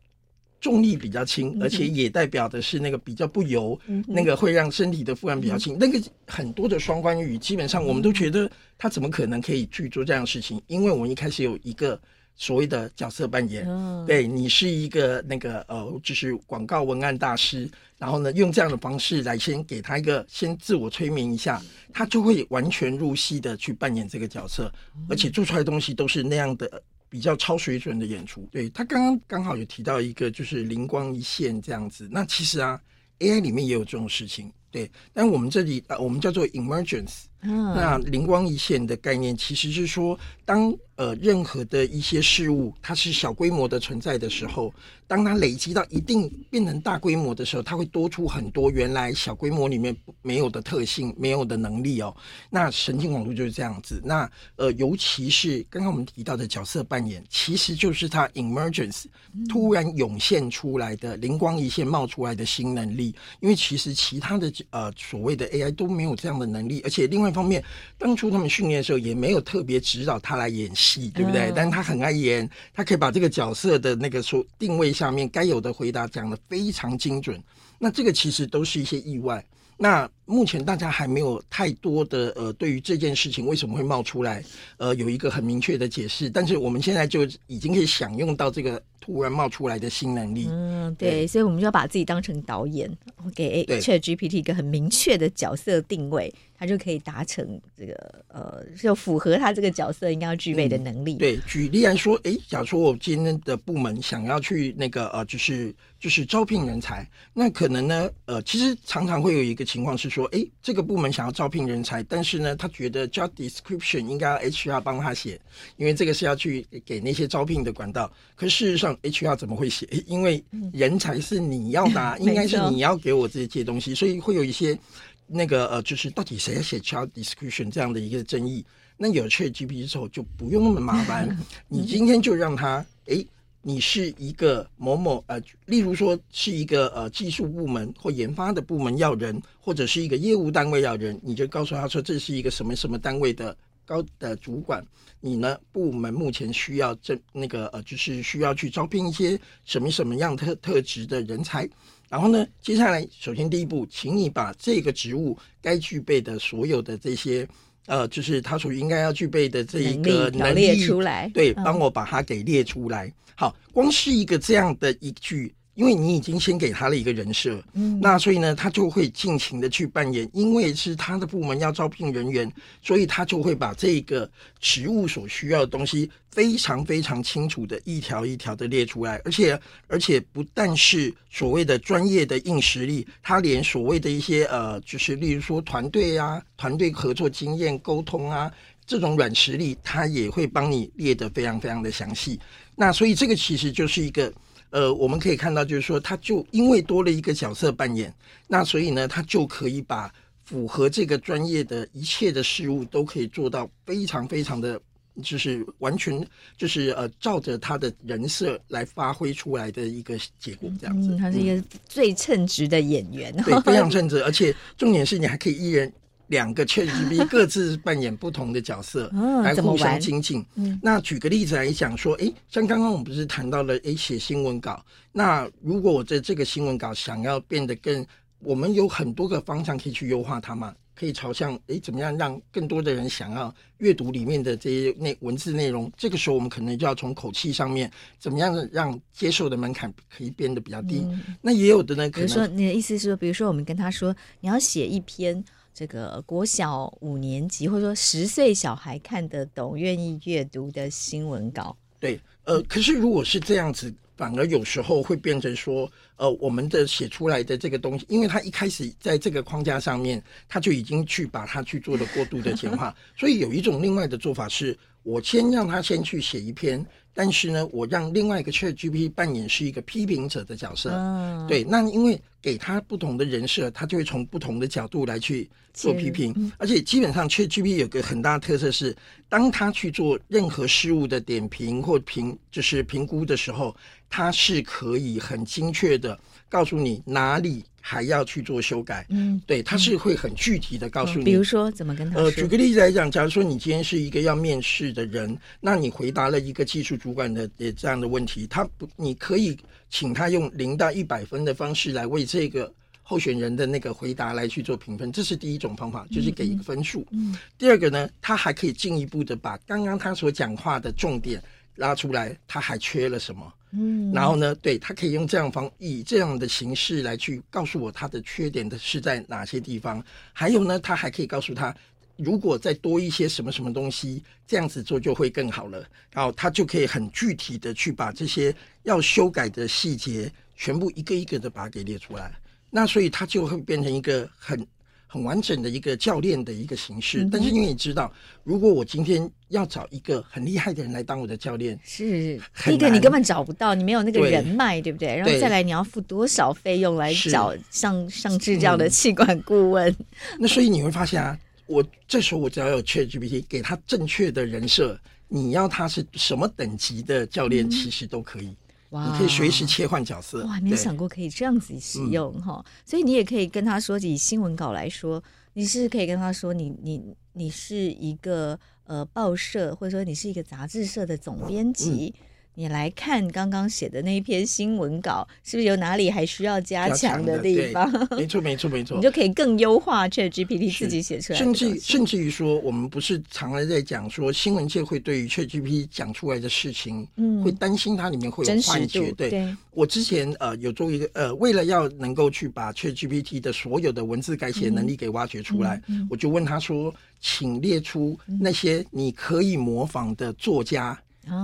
重力比较轻，而且也代表的是那个比较不油，那个会让身体的负担比较轻。那个很多的双关语，基本上我们都觉得他怎么可能可以去做这样的事情？因为我们一开始有一个所谓的角色扮演，嗯、对你是一个那个呃，就是广告文案大师，然后呢，用这样的方式来先给他一个先自我催眠一下，他就会完全入戏的去扮演这个角色，而且做出来的东西都是那样的。比较超水准的演出，对，他刚刚刚好有提到一个，就是灵光一现这样子。那其实啊，AI 里面也有这种事情，对。但我们这里啊，我们叫做 emergence。嗯，那灵光一现的概念其实是说，当呃任何的一些事物它是小规模的存在的时候，当它累积到一定变成大规模的时候，它会多出很多原来小规模里面没有的特性、没有的能力哦。那神经网络就是这样子。那呃，尤其是刚刚我们提到的角色扮演，其实就是它 emergence 突然涌现出来的灵光一现冒出来的新能力。因为其实其他的呃所谓的 AI 都没有这样的能力，而且另外。方面，当初他们训练的时候也没有特别指导他来演戏，对不对？嗯、但是他很爱演，他可以把这个角色的那个说定位下面该有的回答讲得非常精准。那这个其实都是一些意外。那目前大家还没有太多的呃，对于这件事情为什么会冒出来，呃，有一个很明确的解释。但是我们现在就已经可以享用到这个突然冒出来的新能力。嗯，对，对所以我们就要把自己当成导演，给 ChatGPT 一个很明确的角色定位。它就可以达成这个呃，就符合他这个角色应该要具备的能力。嗯、对，举例来说，诶，假如说我今天的部门想要去那个呃，就是就是招聘人才，那可能呢，呃，其实常常会有一个情况是说，诶，这个部门想要招聘人才，但是呢，他觉得 job description 应该要 HR 帮他写，因为这个是要去给那些招聘的管道。可事实上，HR 怎么会写？因为人才是你要的、啊，应该是你要给我这些东西，所以会有一些。那个呃，就是到底谁要写 job description 这样的一个争议，那有 ChatGPT 之后就不用那么麻烦，你今天就让他，诶，你是一个某某呃，例如说是一个呃技术部门或研发的部门要人，或者是一个业务单位要人，你就告诉他说，这是一个什么什么单位的高的主管，你呢部门目前需要这那个呃，就是需要去招聘一些什么什么样特特质的人才。然后呢，接下来首先第一步，请你把这个职务该具备的所有的这些呃，就是他所应该要具备的这一个能力，列出来，对，帮我把它给列出来。嗯、好，光是一个这样的一句。因为你已经先给他了一个人设，嗯，那所以呢，他就会尽情的去扮演。因为是他的部门要招聘人员，所以他就会把这个职务所需要的东西非常非常清楚的一条一条的列出来。而且，而且不但是所谓的专业的硬实力，他连所谓的一些呃，就是例如说团队啊、团队合作经验、沟通啊这种软实力，他也会帮你列得非常非常的详细。那所以这个其实就是一个。呃，我们可以看到，就是说，他就因为多了一个角色扮演，那所以呢，他就可以把符合这个专业的一切的事物都可以做到非常非常的，就是完全就是呃，照着他的人设来发挥出来的一个结果，这样子。嗯，他是一个最称职的演员，嗯，对，非常称职，而且重点是你还可以一人。两个 ChatGPT 各自扮演不同的角色，来互相精进。那举个例子来讲说，诶，像刚刚我们不是谈到了，诶，写新闻稿。那如果我在这个新闻稿想要变得更，我们有很多个方向可以去优化它嘛？可以朝向，诶，怎么样让更多的人想要阅读里面的这些内文字内容？这个时候，我们可能就要从口气上面，怎么样让接受的门槛可以变得比较低？那也有的呢，可能比如说你的意思是说，比如说我们跟他说，你要写一篇。这个国小五年级或者说十岁小孩看得懂、愿意阅读的新闻稿，对，呃，可是如果是这样子，反而有时候会变成说，呃，我们的写出来的这个东西，因为他一开始在这个框架上面，他就已经去把它去做了过度的简化，所以有一种另外的做法是，我先让他先去写一篇。但是呢，我让另外一个 ChatGPT 扮演是一个批评者的角色，嗯、对，那因为给他不同的人设，他就会从不同的角度来去做批评，嗯、而且基本上 ChatGPT 有个很大的特色是，当他去做任何事物的点评或评，就是评估的时候，他是可以很精确的告诉你哪里。还要去做修改，嗯，对，他是会很具体的告诉你，嗯、比如说怎么跟他。呃，举个例子来讲，假如说你今天是一个要面试的人，那你回答了一个技术主管的这样的问题，他不，你可以请他用零到一百分的方式来为这个候选人的那个回答来去做评分，这是第一种方法，就是给一个分数。嗯，第二个呢，他还可以进一步的把刚刚他所讲话的重点拉出来，他还缺了什么？嗯，然后呢，对，他可以用这样方以这样的形式来去告诉我他的缺点的是在哪些地方，还有呢，他还可以告诉他，如果再多一些什么什么东西，这样子做就会更好了。然后他就可以很具体的去把这些要修改的细节全部一个一个的把它给列出来。那所以他就会变成一个很。很完整的一个教练的一个形式，但是因为你知道，如果我今天要找一个很厉害的人来当我的教练，是第一个你根本找不到，你没有那个人脉，对不对？然后再来你要付多少费用来找像上智这样的气管顾问？那所以你会发现啊，我这时候我只要有 ChatGPT 给他正确的人设，你要他是什么等级的教练，其实都可以。哇你可以随时切换角色。哇，没有想过可以这样子使用哈，嗯、所以你也可以跟他说，以新闻稿来说，你是可以跟他说你，你你你是一个呃报社，或者说你是一个杂志社的总编辑。嗯你来看刚刚写的那一篇新闻稿，是不是有哪里还需要加强的地方？没错，没错，没错。你就可以更优化 ChatGPT 自己写出来的。甚至甚至于说，我们不是常常在讲说，新闻界会对于 ChatGPT 讲出来的事情，嗯，会担心它里面会有幻觉。对，对我之前呃有做一个呃，为了要能够去把 ChatGPT 的所有的文字改写能力给挖掘出来，嗯嗯嗯、我就问他说，请列出那些你可以模仿的作家。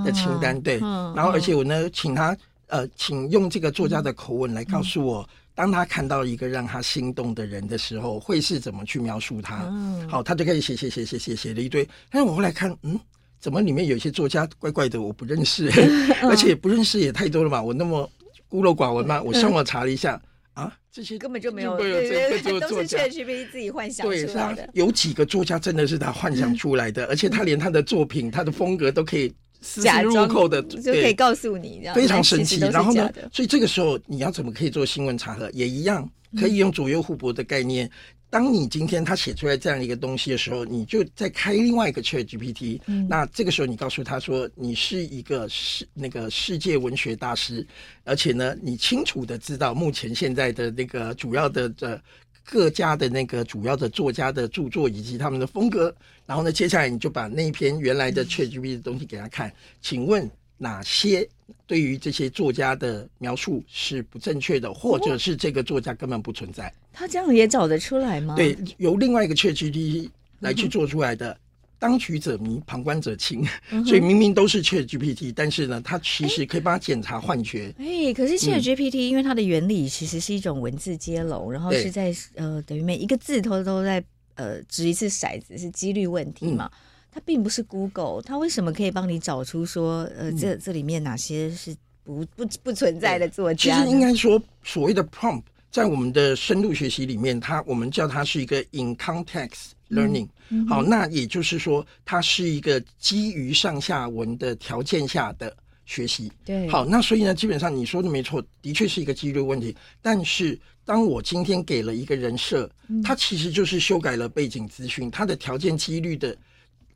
的清单对，然后而且我呢，请他呃，请用这个作家的口吻来告诉我，当他看到一个让他心动的人的时候，会是怎么去描述他。嗯好，他就开始写写写写写写了一堆。但是我后来看，嗯，怎么里面有些作家怪怪的，我不认识，而且不认识也太多了嘛。我那么孤陋寡闻嘛，我上网查了一下。啊，这些根本就没有，对对对，都是 ChatGPT 自己幻想出来的。有几个作家真的是他幻想出来的，而且他连他的作品、他的风格都可以。丝丝入扣的就可以告诉你，非常神奇。然后呢，所以这个时候你要怎么可以做新闻查核？也一样可以用左右互搏的概念。嗯、当你今天他写出来这样一个东西的时候，你就再开另外一个 ChatGPT。嗯、那这个时候你告诉他说，你是一个世那个世界文学大师，而且呢，你清楚的知道目前现在的那个主要的的各家的那个主要的作家的著作以及他们的风格，然后呢，接下来你就把那一篇原来的 ChatGPT 的东西给他看，请问哪些对于这些作家的描述是不正确的，或者是这个作家根本不存在？他这样也找得出来吗？对，由另外一个 ChatGPT 来去做出来的。嗯当局者迷，旁观者清，嗯、所以明明都是 ChatGPT，但是呢，它其实可以帮他检查幻觉。哎、欸，可是 ChatGPT、嗯、因为它的原理其实是一种文字接龙，然后是在呃，等于每一个字都都在呃掷一次骰子，是几率问题嘛？嗯、它并不是 Google，它为什么可以帮你找出说呃，这这里面哪些是不不不存在的作家？其实应该说，所谓的 prompt 在我们的深度学习里面，它我们叫它是一个 in context。Learning，、好，那也就是说，它是一个基于上下文的条件下的学习。对，好，那所以呢，基本上你说的没错，的确是一个几率问题。但是，当我今天给了一个人设，它其实就是修改了背景资讯，它的条件几率的。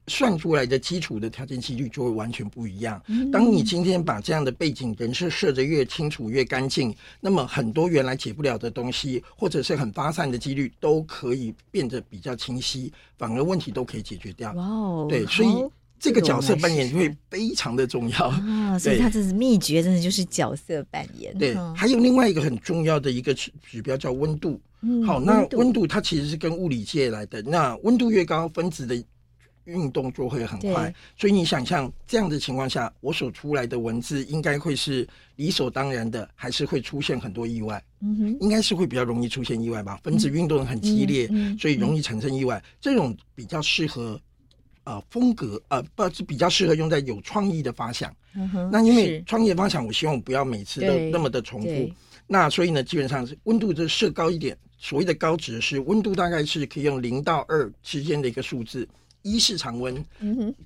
算出来的基础的条件几率就会完全不一样。当你今天把这样的背景人设设得越清楚越干净，那么很多原来解不了的东西，或者是很发散的几率，都可以变得比较清晰，反而问题都可以解决掉。哇哦，对，所以这个角色扮演会非常的重要啊。所以它这是秘诀，真的就是角色扮演。对，还有另外一个很重要的一个指指标叫温度。嗯好，那温度它其实是跟物理界来的，那温度越高，分子的。运动就会很快，所以你想象这样的情况下，我所出来的文字应该会是理所当然的，还是会出现很多意外？嗯哼，应该是会比较容易出现意外吧。分子运动很激烈，所以容易产生意外。这种比较适合呃风格呃不是比较适合用在有创意的发想。嗯哼，那因为创业的发想，我希望不要每次都那么的重复。那所以呢，基本上是温度就设高一点。所谓的高值是温度大概是可以用零到二之间的一个数字。一是常温，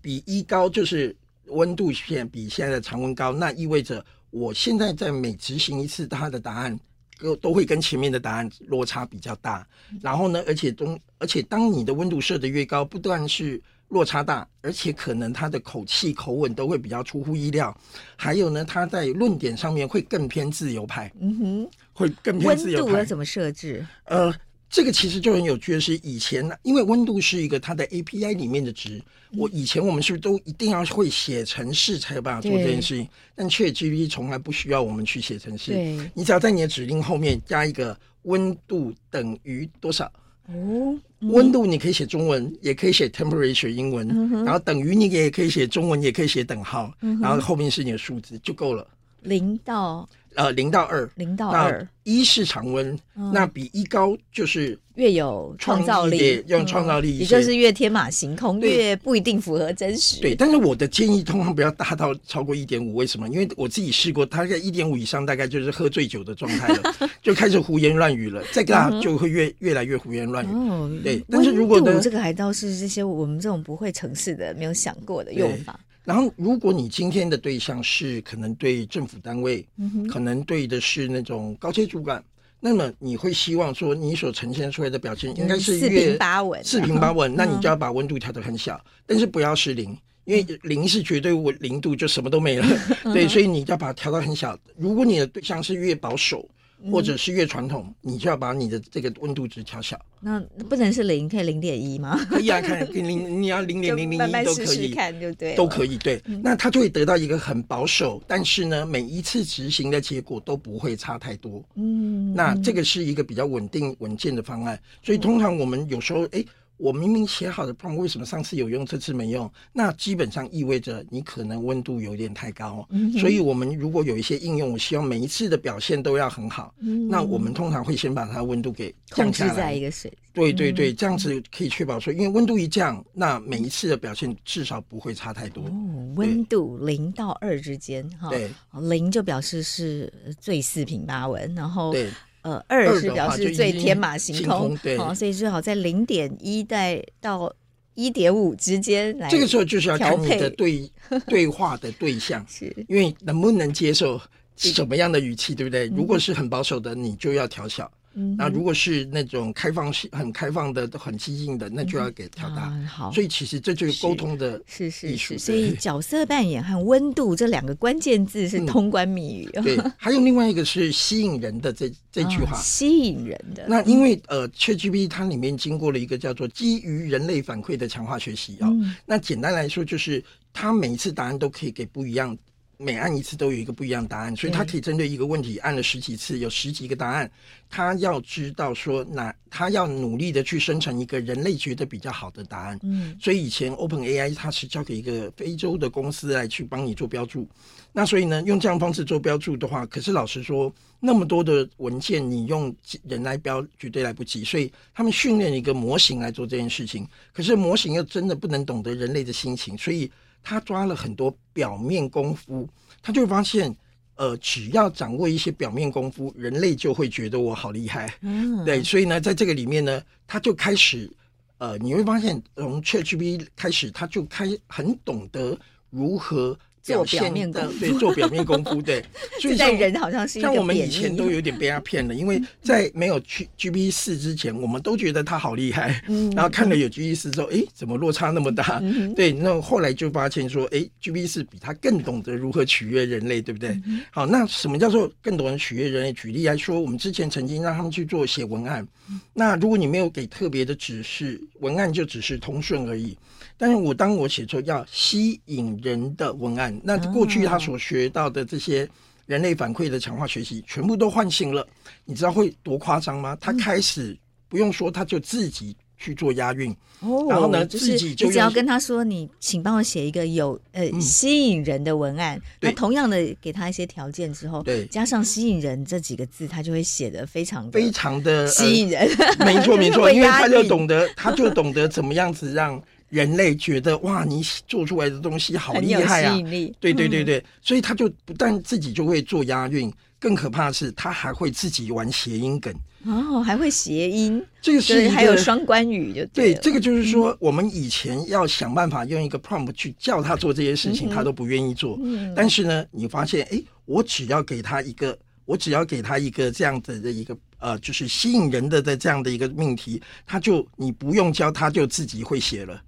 比一高就是温度线比现在的常温高，那意味着我现在在每执行一次它的答案，都都会跟前面的答案落差比较大。然后呢，而且中，而且当你的温度设得越高，不但是落差大，而且可能它的口气口吻都会比较出乎意料。还有呢，它在论点上面会更偏自由派。嗯哼，会更偏自由派。温度要怎么设置？呃。这个其实就很有趣的是，以前因为温度是一个它的 API 里面的值，我以前我们是不是都一定要会写程式才有办法做这件事情？但 ChatGPT 从来不需要我们去写程式，你只要在你的指令后面加一个温度等于多少？哦，温度你可以写中文，也可以写 temperature 英文，然后等于你也可以写中文，也可以写等号，然后后面是你的数字就够了，零到。呃，零到二，零到二，一是常温，嗯、那比一高就是越有创造力，用创造力，也就是越天马行空，越不一定符合真实。对，但是我的建议通常不要大到超过一点五，为什么？因为我自己试过，大概一点五以上，大概就是喝醉酒的状态了，就开始胡言乱语了，再大就会越越来越胡言乱语。哦，对，但是如果呢，这个还倒是这些我们这种不会城市的没有想过的用法。然后，如果你今天的对象是可能对政府单位，嗯、可能对的是那种高阶主管，那么你会希望说你所呈现出来的表现应该是四平八稳，四平八稳。那你就要把温度调得很小，嗯、但是不要是零，因为零是绝对温零度就什么都没了。嗯、对，所以你要把它调到很小。如果你的对象是越保守。或者是越传统，你就要把你的这个温度值调小。那不能是零，可以零点一吗？可以啊，看零，你要零点零零一都可以，看就对，都可以。对，那它就会得到一个很保守，但是呢，每一次执行的结果都不会差太多。嗯，那这个是一个比较稳定稳健的方案。所以通常我们有时候哎。我明明写好的 prompt，为什么上次有用，这次没用？那基本上意味着你可能温度有点太高。嗯、所以，我们如果有一些应用，我希望每一次的表现都要很好。嗯、那我们通常会先把它的温度给降下来，控制在一个水。对对对，这样子可以确保说，因为温度一降，那每一次的表现至少不会差太多。哦，温度零到二之间，哈对，零就表示是最四平八稳，然后对。呃，二是表示最天马行空，对，哦，所以最好在零点一带到一点五之间来。这个时候就是要看你的对 对话的对象，是因为能不能接受什么样的语气，对不对？如果是很保守的，你就要调小。嗯，那如果是那种开放式、很开放的、很激进的，那就要给调大。嗯、好，所以其实这就是沟通的是是是，所以角色扮演和温度这两个关键字是通关密语。嗯、对，还有另外一个是吸引人的这这句话，吸引人的。那因为呃，ChatGPT 它里面经过了一个叫做基于人类反馈的强化学习啊、哦嗯。那简单来说就是，它每一次答案都可以给不一样。每按一次都有一个不一样的答案，所以他可以针对一个问题按了十几次，有十几个答案。他要知道说，哪他要努力的去生成一个人类觉得比较好的答案。嗯，所以以前 OpenAI 它是交给一个非洲的公司来去帮你做标注。那所以呢，用这样方式做标注的话，可是老实说，那么多的文件你用人来标绝对来不及。所以他们训练一个模型来做这件事情，可是模型又真的不能懂得人类的心情，所以。他抓了很多表面功夫，他就会发现，呃，只要掌握一些表面功夫，人类就会觉得我好厉害。嗯，对，所以呢，在这个里面呢，他就开始，呃，你会发现从 ChatGPT 开始，他就开很懂得如何。做表面功夫，对，做表面功夫，对。所以在人好像是像我们以前都有点被他骗了，因为在没有去 G B 四之前，我们都觉得他好厉害，嗯，然后看了有 G B 四之后，哎，怎么落差那么大？嗯、对，那后来就发现说，哎，G B 四比他更懂得如何取悦人类，对不对？嗯、好，那什么叫做更懂得取悦人类？举例来说，我们之前曾经让他们去做写文案，那如果你没有给特别的指示，文案就只是通顺而已。但是我当我写出要吸引人的文案，那过去他所学到的这些人类反馈的强化学习，全部都唤醒了。你知道会多夸张吗？他开始不用说，他就自己去做押韵。哦，然后呢，自己就只要跟他说：“你请帮我写一个有呃吸引人的文案。”那同样的给他一些条件之后，对，加上“吸引人”这几个字，他就会写的非常非常的吸引人。没错，没错，因为他就懂得，他就懂得怎么样子让。人类觉得哇，你做出来的东西好厉害啊！对对对对，嗯，所以他就不但自己就会做押韵，更可怕的是他还会自己玩谐音梗哦，还会谐音。这个是还有双关语就对，对，这个就是说，我们以前要想办法用一个 prompt 去叫他做这些事情，嗯、他都不愿意做。嗯、但是呢，你发现，哎，我只要给他一个，我只要给他一个这样子的一个呃，就是吸引人的的这样的一个命题，他就你不用教，他就自己会写了。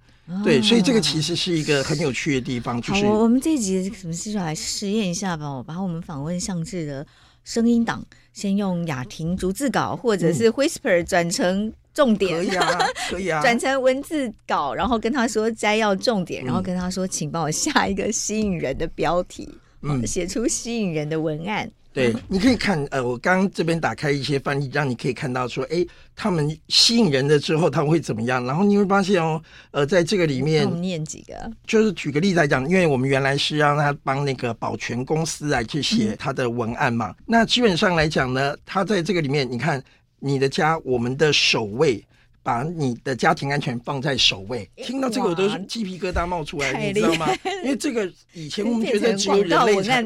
对，所以这个其实是一个很有趣的地方。就是好，我们这一集什么事就来试验一下吧。我把我们访问相志的声音档，先用雅婷逐字稿或者是 Whisper 转成重点，可以啊，可以啊，转成文字稿，然后跟他说摘要重点，然后跟他说，请帮我下一个吸引人的标题，嗯，写出吸引人的文案。对，你可以看，呃，我刚刚这边打开一些翻译，让你可以看到说，哎，他们吸引人了之后，他们会怎么样？然后你会发现哦，呃，在这个里面，我们念几个，就是举个例子来讲，因为我们原来是让他帮那个保全公司来去写他的文案嘛，嗯、那基本上来讲呢，他在这个里面，你看你的家，我们的守卫。把你的家庭安全放在首位，听到这个我都是鸡皮疙瘩冒出来，你知道吗？因为这个以前我们觉得只有人类才，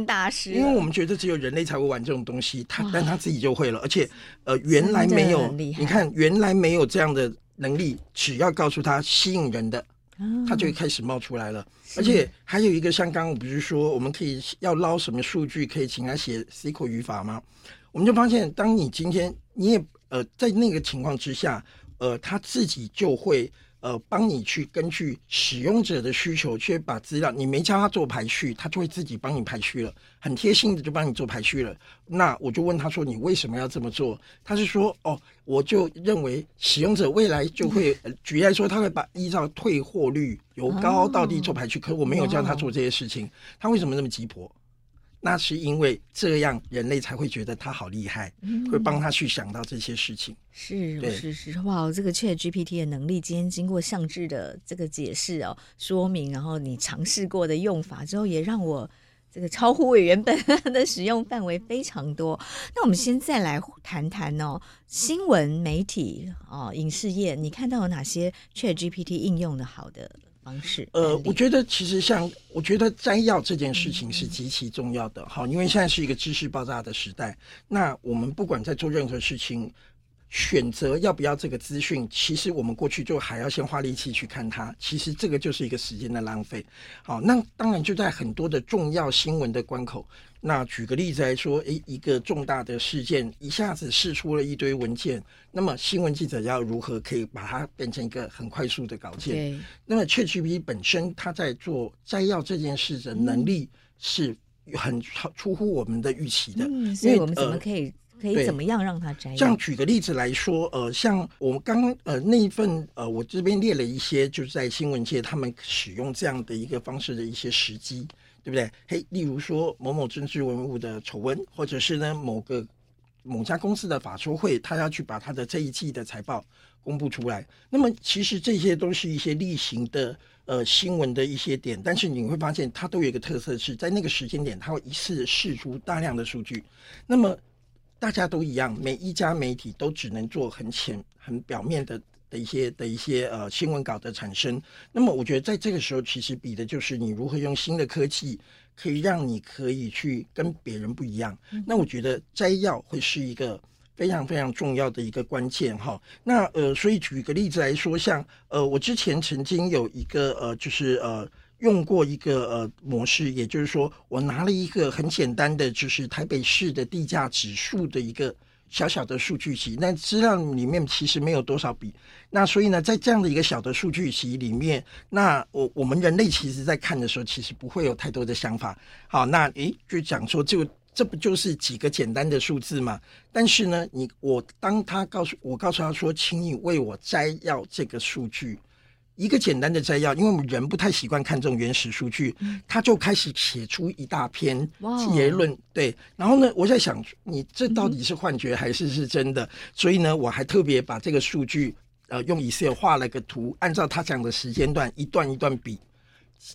因为我们觉得只有人类才会玩这种东西，他但他自己就会了，而且呃原来没有，你看原来没有这样的能力，只要告诉他吸引人的，他就会开始冒出来了。而且还有一个像刚刚我不是说我们可以要捞什么数据，可以请他写 SQL 语法吗？我们就发现，当你今天你也呃在那个情况之下。呃，他自己就会呃帮你去根据使用者的需求去把资料，你没教他做排序，他就会自己帮你排序了，很贴心的就帮你做排序了。那我就问他说：“你为什么要这么做？”他是说：“哦，我就认为使用者未来就会，呃、举例来说，他会把依照退货率由高到低做排序，可是我没有教他做这些事情，他为什么那么急迫？”那是因为这样，人类才会觉得他好厉害，嗯、会帮他去想到这些事情。是是是，哇！这个 ChatGPT 的能力，今天经过相志的这个解释哦，说明，然后你尝试过的用法之后，也让我这个超乎我原本 的使用范围非常多。那我们先再来谈谈哦，新闻媒体哦，影视业，你看到有哪些 ChatGPT 应用的好的？方式呃，我觉得其实像我觉得摘要这件事情是极其重要的，好，因为现在是一个知识爆炸的时代。那我们不管在做任何事情，选择要不要这个资讯，其实我们过去就还要先花力气去看它，其实这个就是一个时间的浪费。好，那当然就在很多的重要新闻的关口。那举个例子来说，诶，一个重大的事件一下子释出了一堆文件，那么新闻记者要如何可以把它变成一个很快速的稿件？对。那么 ChatGPT 本身它在做摘要这件事的能力是很超出乎我们的预期的。嗯，所以我们怎么可以？可以怎么样让它摘要？这样举个例子来说，呃，像我们刚刚呃那一份呃，我这边列了一些，就是在新闻界他们使用这样的一个方式的一些时机，对不对？嘿，例如说某某政治文物的丑闻，或者是呢某个某家公司的法说会，他要去把他的这一季的财报公布出来。那么其实这些都是一些例行的呃新闻的一些点，但是你会发现它都有一个特色，是在那个时间点，它会一次释出大量的数据。那么大家都一样，每一家媒体都只能做很浅、很表面的的一些的一些呃新闻稿的产生。那么，我觉得在这个时候，其实比的就是你如何用新的科技，可以让你可以去跟别人不一样。那我觉得摘要会是一个非常非常重要的一个关键哈。那呃，所以举个例子来说，像呃，我之前曾经有一个呃，就是呃。用过一个呃模式，也就是说，我拿了一个很简单的，就是台北市的地价指数的一个小小的数据集，那资料里面其实没有多少笔。那所以呢，在这样的一个小的数据集里面，那我我们人类其实在看的时候，其实不会有太多的想法。好，那诶，就讲说，就这不就是几个简单的数字吗？但是呢，你我当他告诉我告诉他说，请你为我摘要这个数据。一个简单的摘要，因为我们人不太习惯看这种原始数据，他就开始写出一大篇结论。对，然后呢，我在想，你这到底是幻觉还是是真的？所以呢，我还特别把这个数据，呃，用 Excel 画了个图，按照他讲的时间段，一段一段比，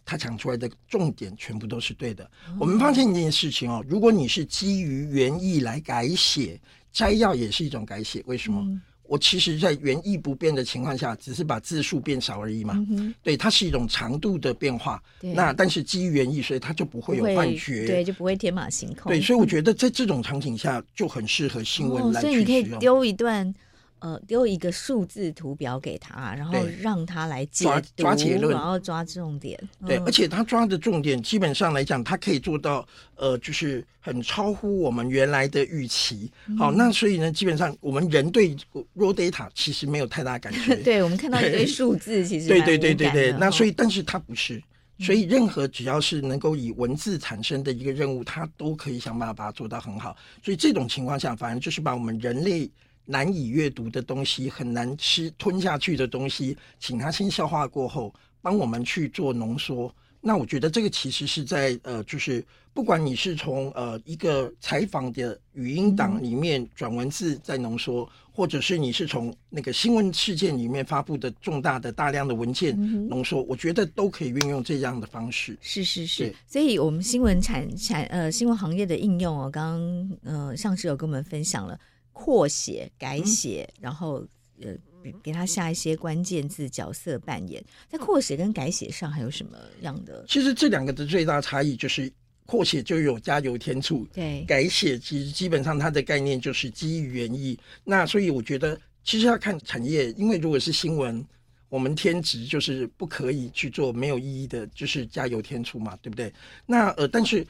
他讲出来的重点全部都是对的。Oh. 我们发现一件事情哦，如果你是基于原意来改写，摘要也是一种改写，为什么？嗯我其实，在原意不变的情况下，只是把字数变少而已嘛。嗯、对，它是一种长度的变化。那但是基于原意，所以它就不会有幻觉，对，就不会天马行空。对，所以我觉得在这种场景下就很适合新闻来去使用。哦，所以你可以丢一段。呃，丢一个数字图表给他，然后让他来抓抓结论，然后抓重点。对，嗯、而且他抓的重点，基本上来讲，他可以做到，呃，就是很超乎我们原来的预期。嗯、好，那所以呢，基本上我们人对 raw data 其实没有太大感觉。对，我们看到一堆数字，其实对对对对对。那所以，但是它不是，所以任何只要是能够以文字产生的一个任务，它都可以想办法把它做到很好。所以这种情况下，反而就是把我们人类。难以阅读的东西，很难吃吞下去的东西，请他先消化过后，帮我们去做浓缩。那我觉得这个其实是在呃，就是不管你是从呃一个采访的语音档里面转文字再浓缩，嗯、或者是你是从那个新闻事件里面发布的重大的大量的文件浓缩，嗯、我觉得都可以运用这样的方式。是是是，所以我们新闻产产呃新闻行业的应用哦，刚刚呃上次有跟我们分享了。扩写、改写，嗯、然后呃，给他下一些关键字、角色扮演。在扩写跟改写上还有什么样的？其实这两个的最大差异就是，扩写就有加油添醋，对，改写其实基本上它的概念就是基于原意。那所以我觉得，其实要看产业，因为如果是新闻，我们天职就是不可以去做没有意义的，就是加油添醋嘛，对不对？那呃，但是。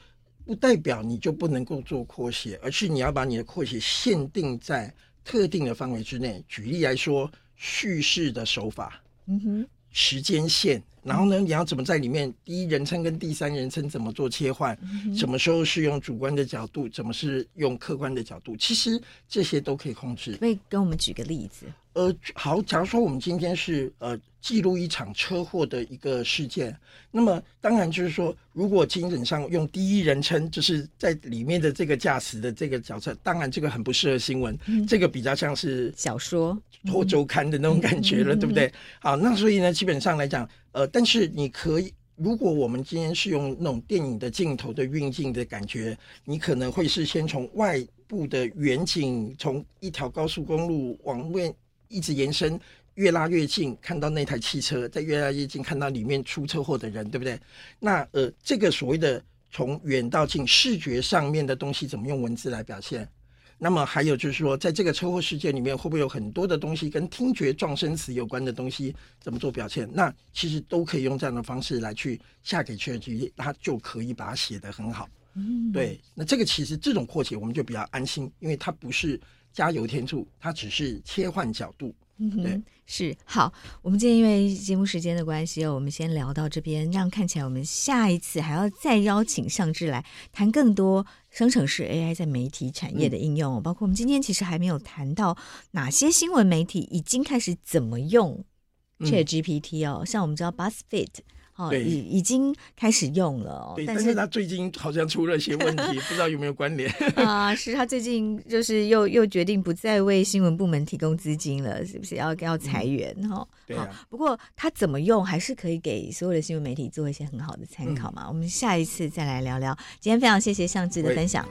不代表你就不能够做扩写，而是你要把你的扩写限定在特定的范围之内。举例来说，叙事的手法，嗯哼，时间线，然后呢，你要怎么在里面第一人称跟第三人称怎么做切换？嗯，什么时候是用主观的角度，怎么是用客观的角度？其实这些都可以控制。可以跟我们举个例子？呃，好，假如说我们今天是呃记录一场车祸的一个事件，那么当然就是说，如果基本上用第一人称，就是在里面的这个驾驶的这个角色，当然这个很不适合新闻，嗯、这个比较像是小说或周刊的那种感觉了，嗯、对不对？好，那所以呢，基本上来讲，呃，但是你可以，如果我们今天是用那种电影的镜头的运镜的感觉，你可能会是先从外部的远景，从一条高速公路往外。一直延伸，越拉越近，看到那台汽车，再越拉越近，看到里面出车祸的人，对不对？那呃，这个所谓的从远到近视觉上面的东西，怎么用文字来表现？那么还有就是说，在这个车祸事件里面，会不会有很多的东西跟听觉撞声词有关的东西，怎么做表现？那其实都可以用这样的方式来去下给 ChatGPT，它就可以把它写得很好。嗯，对。那这个其实这种扩写我们就比较安心，因为它不是加油添醋，它只是切换角度。嗯，哼，是好。我们今天因为节目时间的关系，我们先聊到这边。这样看起来，我们下一次还要再邀请尚志来谈更多生成式 AI 在媒体产业的应用，嗯、包括我们今天其实还没有谈到哪些新闻媒体已经开始怎么用 ChatGPT 哦，嗯、像我们知道 BuzzFeed。对，已已经开始用了哦，但是他最近好像出了一些问题，不知道有没有关联啊？是他最近就是又又决定不再为新闻部门提供资金了，是不是要要裁员哈？对啊。不过他怎么用，还是可以给所有的新闻媒体做一些很好的参考嘛。我们下一次再来聊聊。今天非常谢谢向志的分享。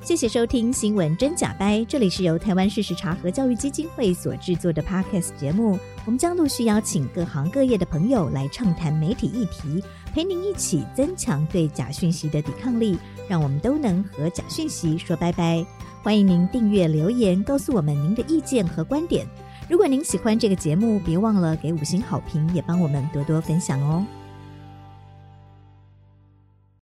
谢谢收听《新闻真假掰》，这里是由台湾事实查核教育基金会所制作的 Podcast 节目。我们将陆续邀请各行各业的朋友来畅谈媒体议题，陪您一起增强对假讯息的抵抗力，让我们都能和假讯息说拜拜。欢迎您订阅留言，告诉我们您的意见和观点。如果您喜欢这个节目，别忘了给五星好评，也帮我们多多分享哦。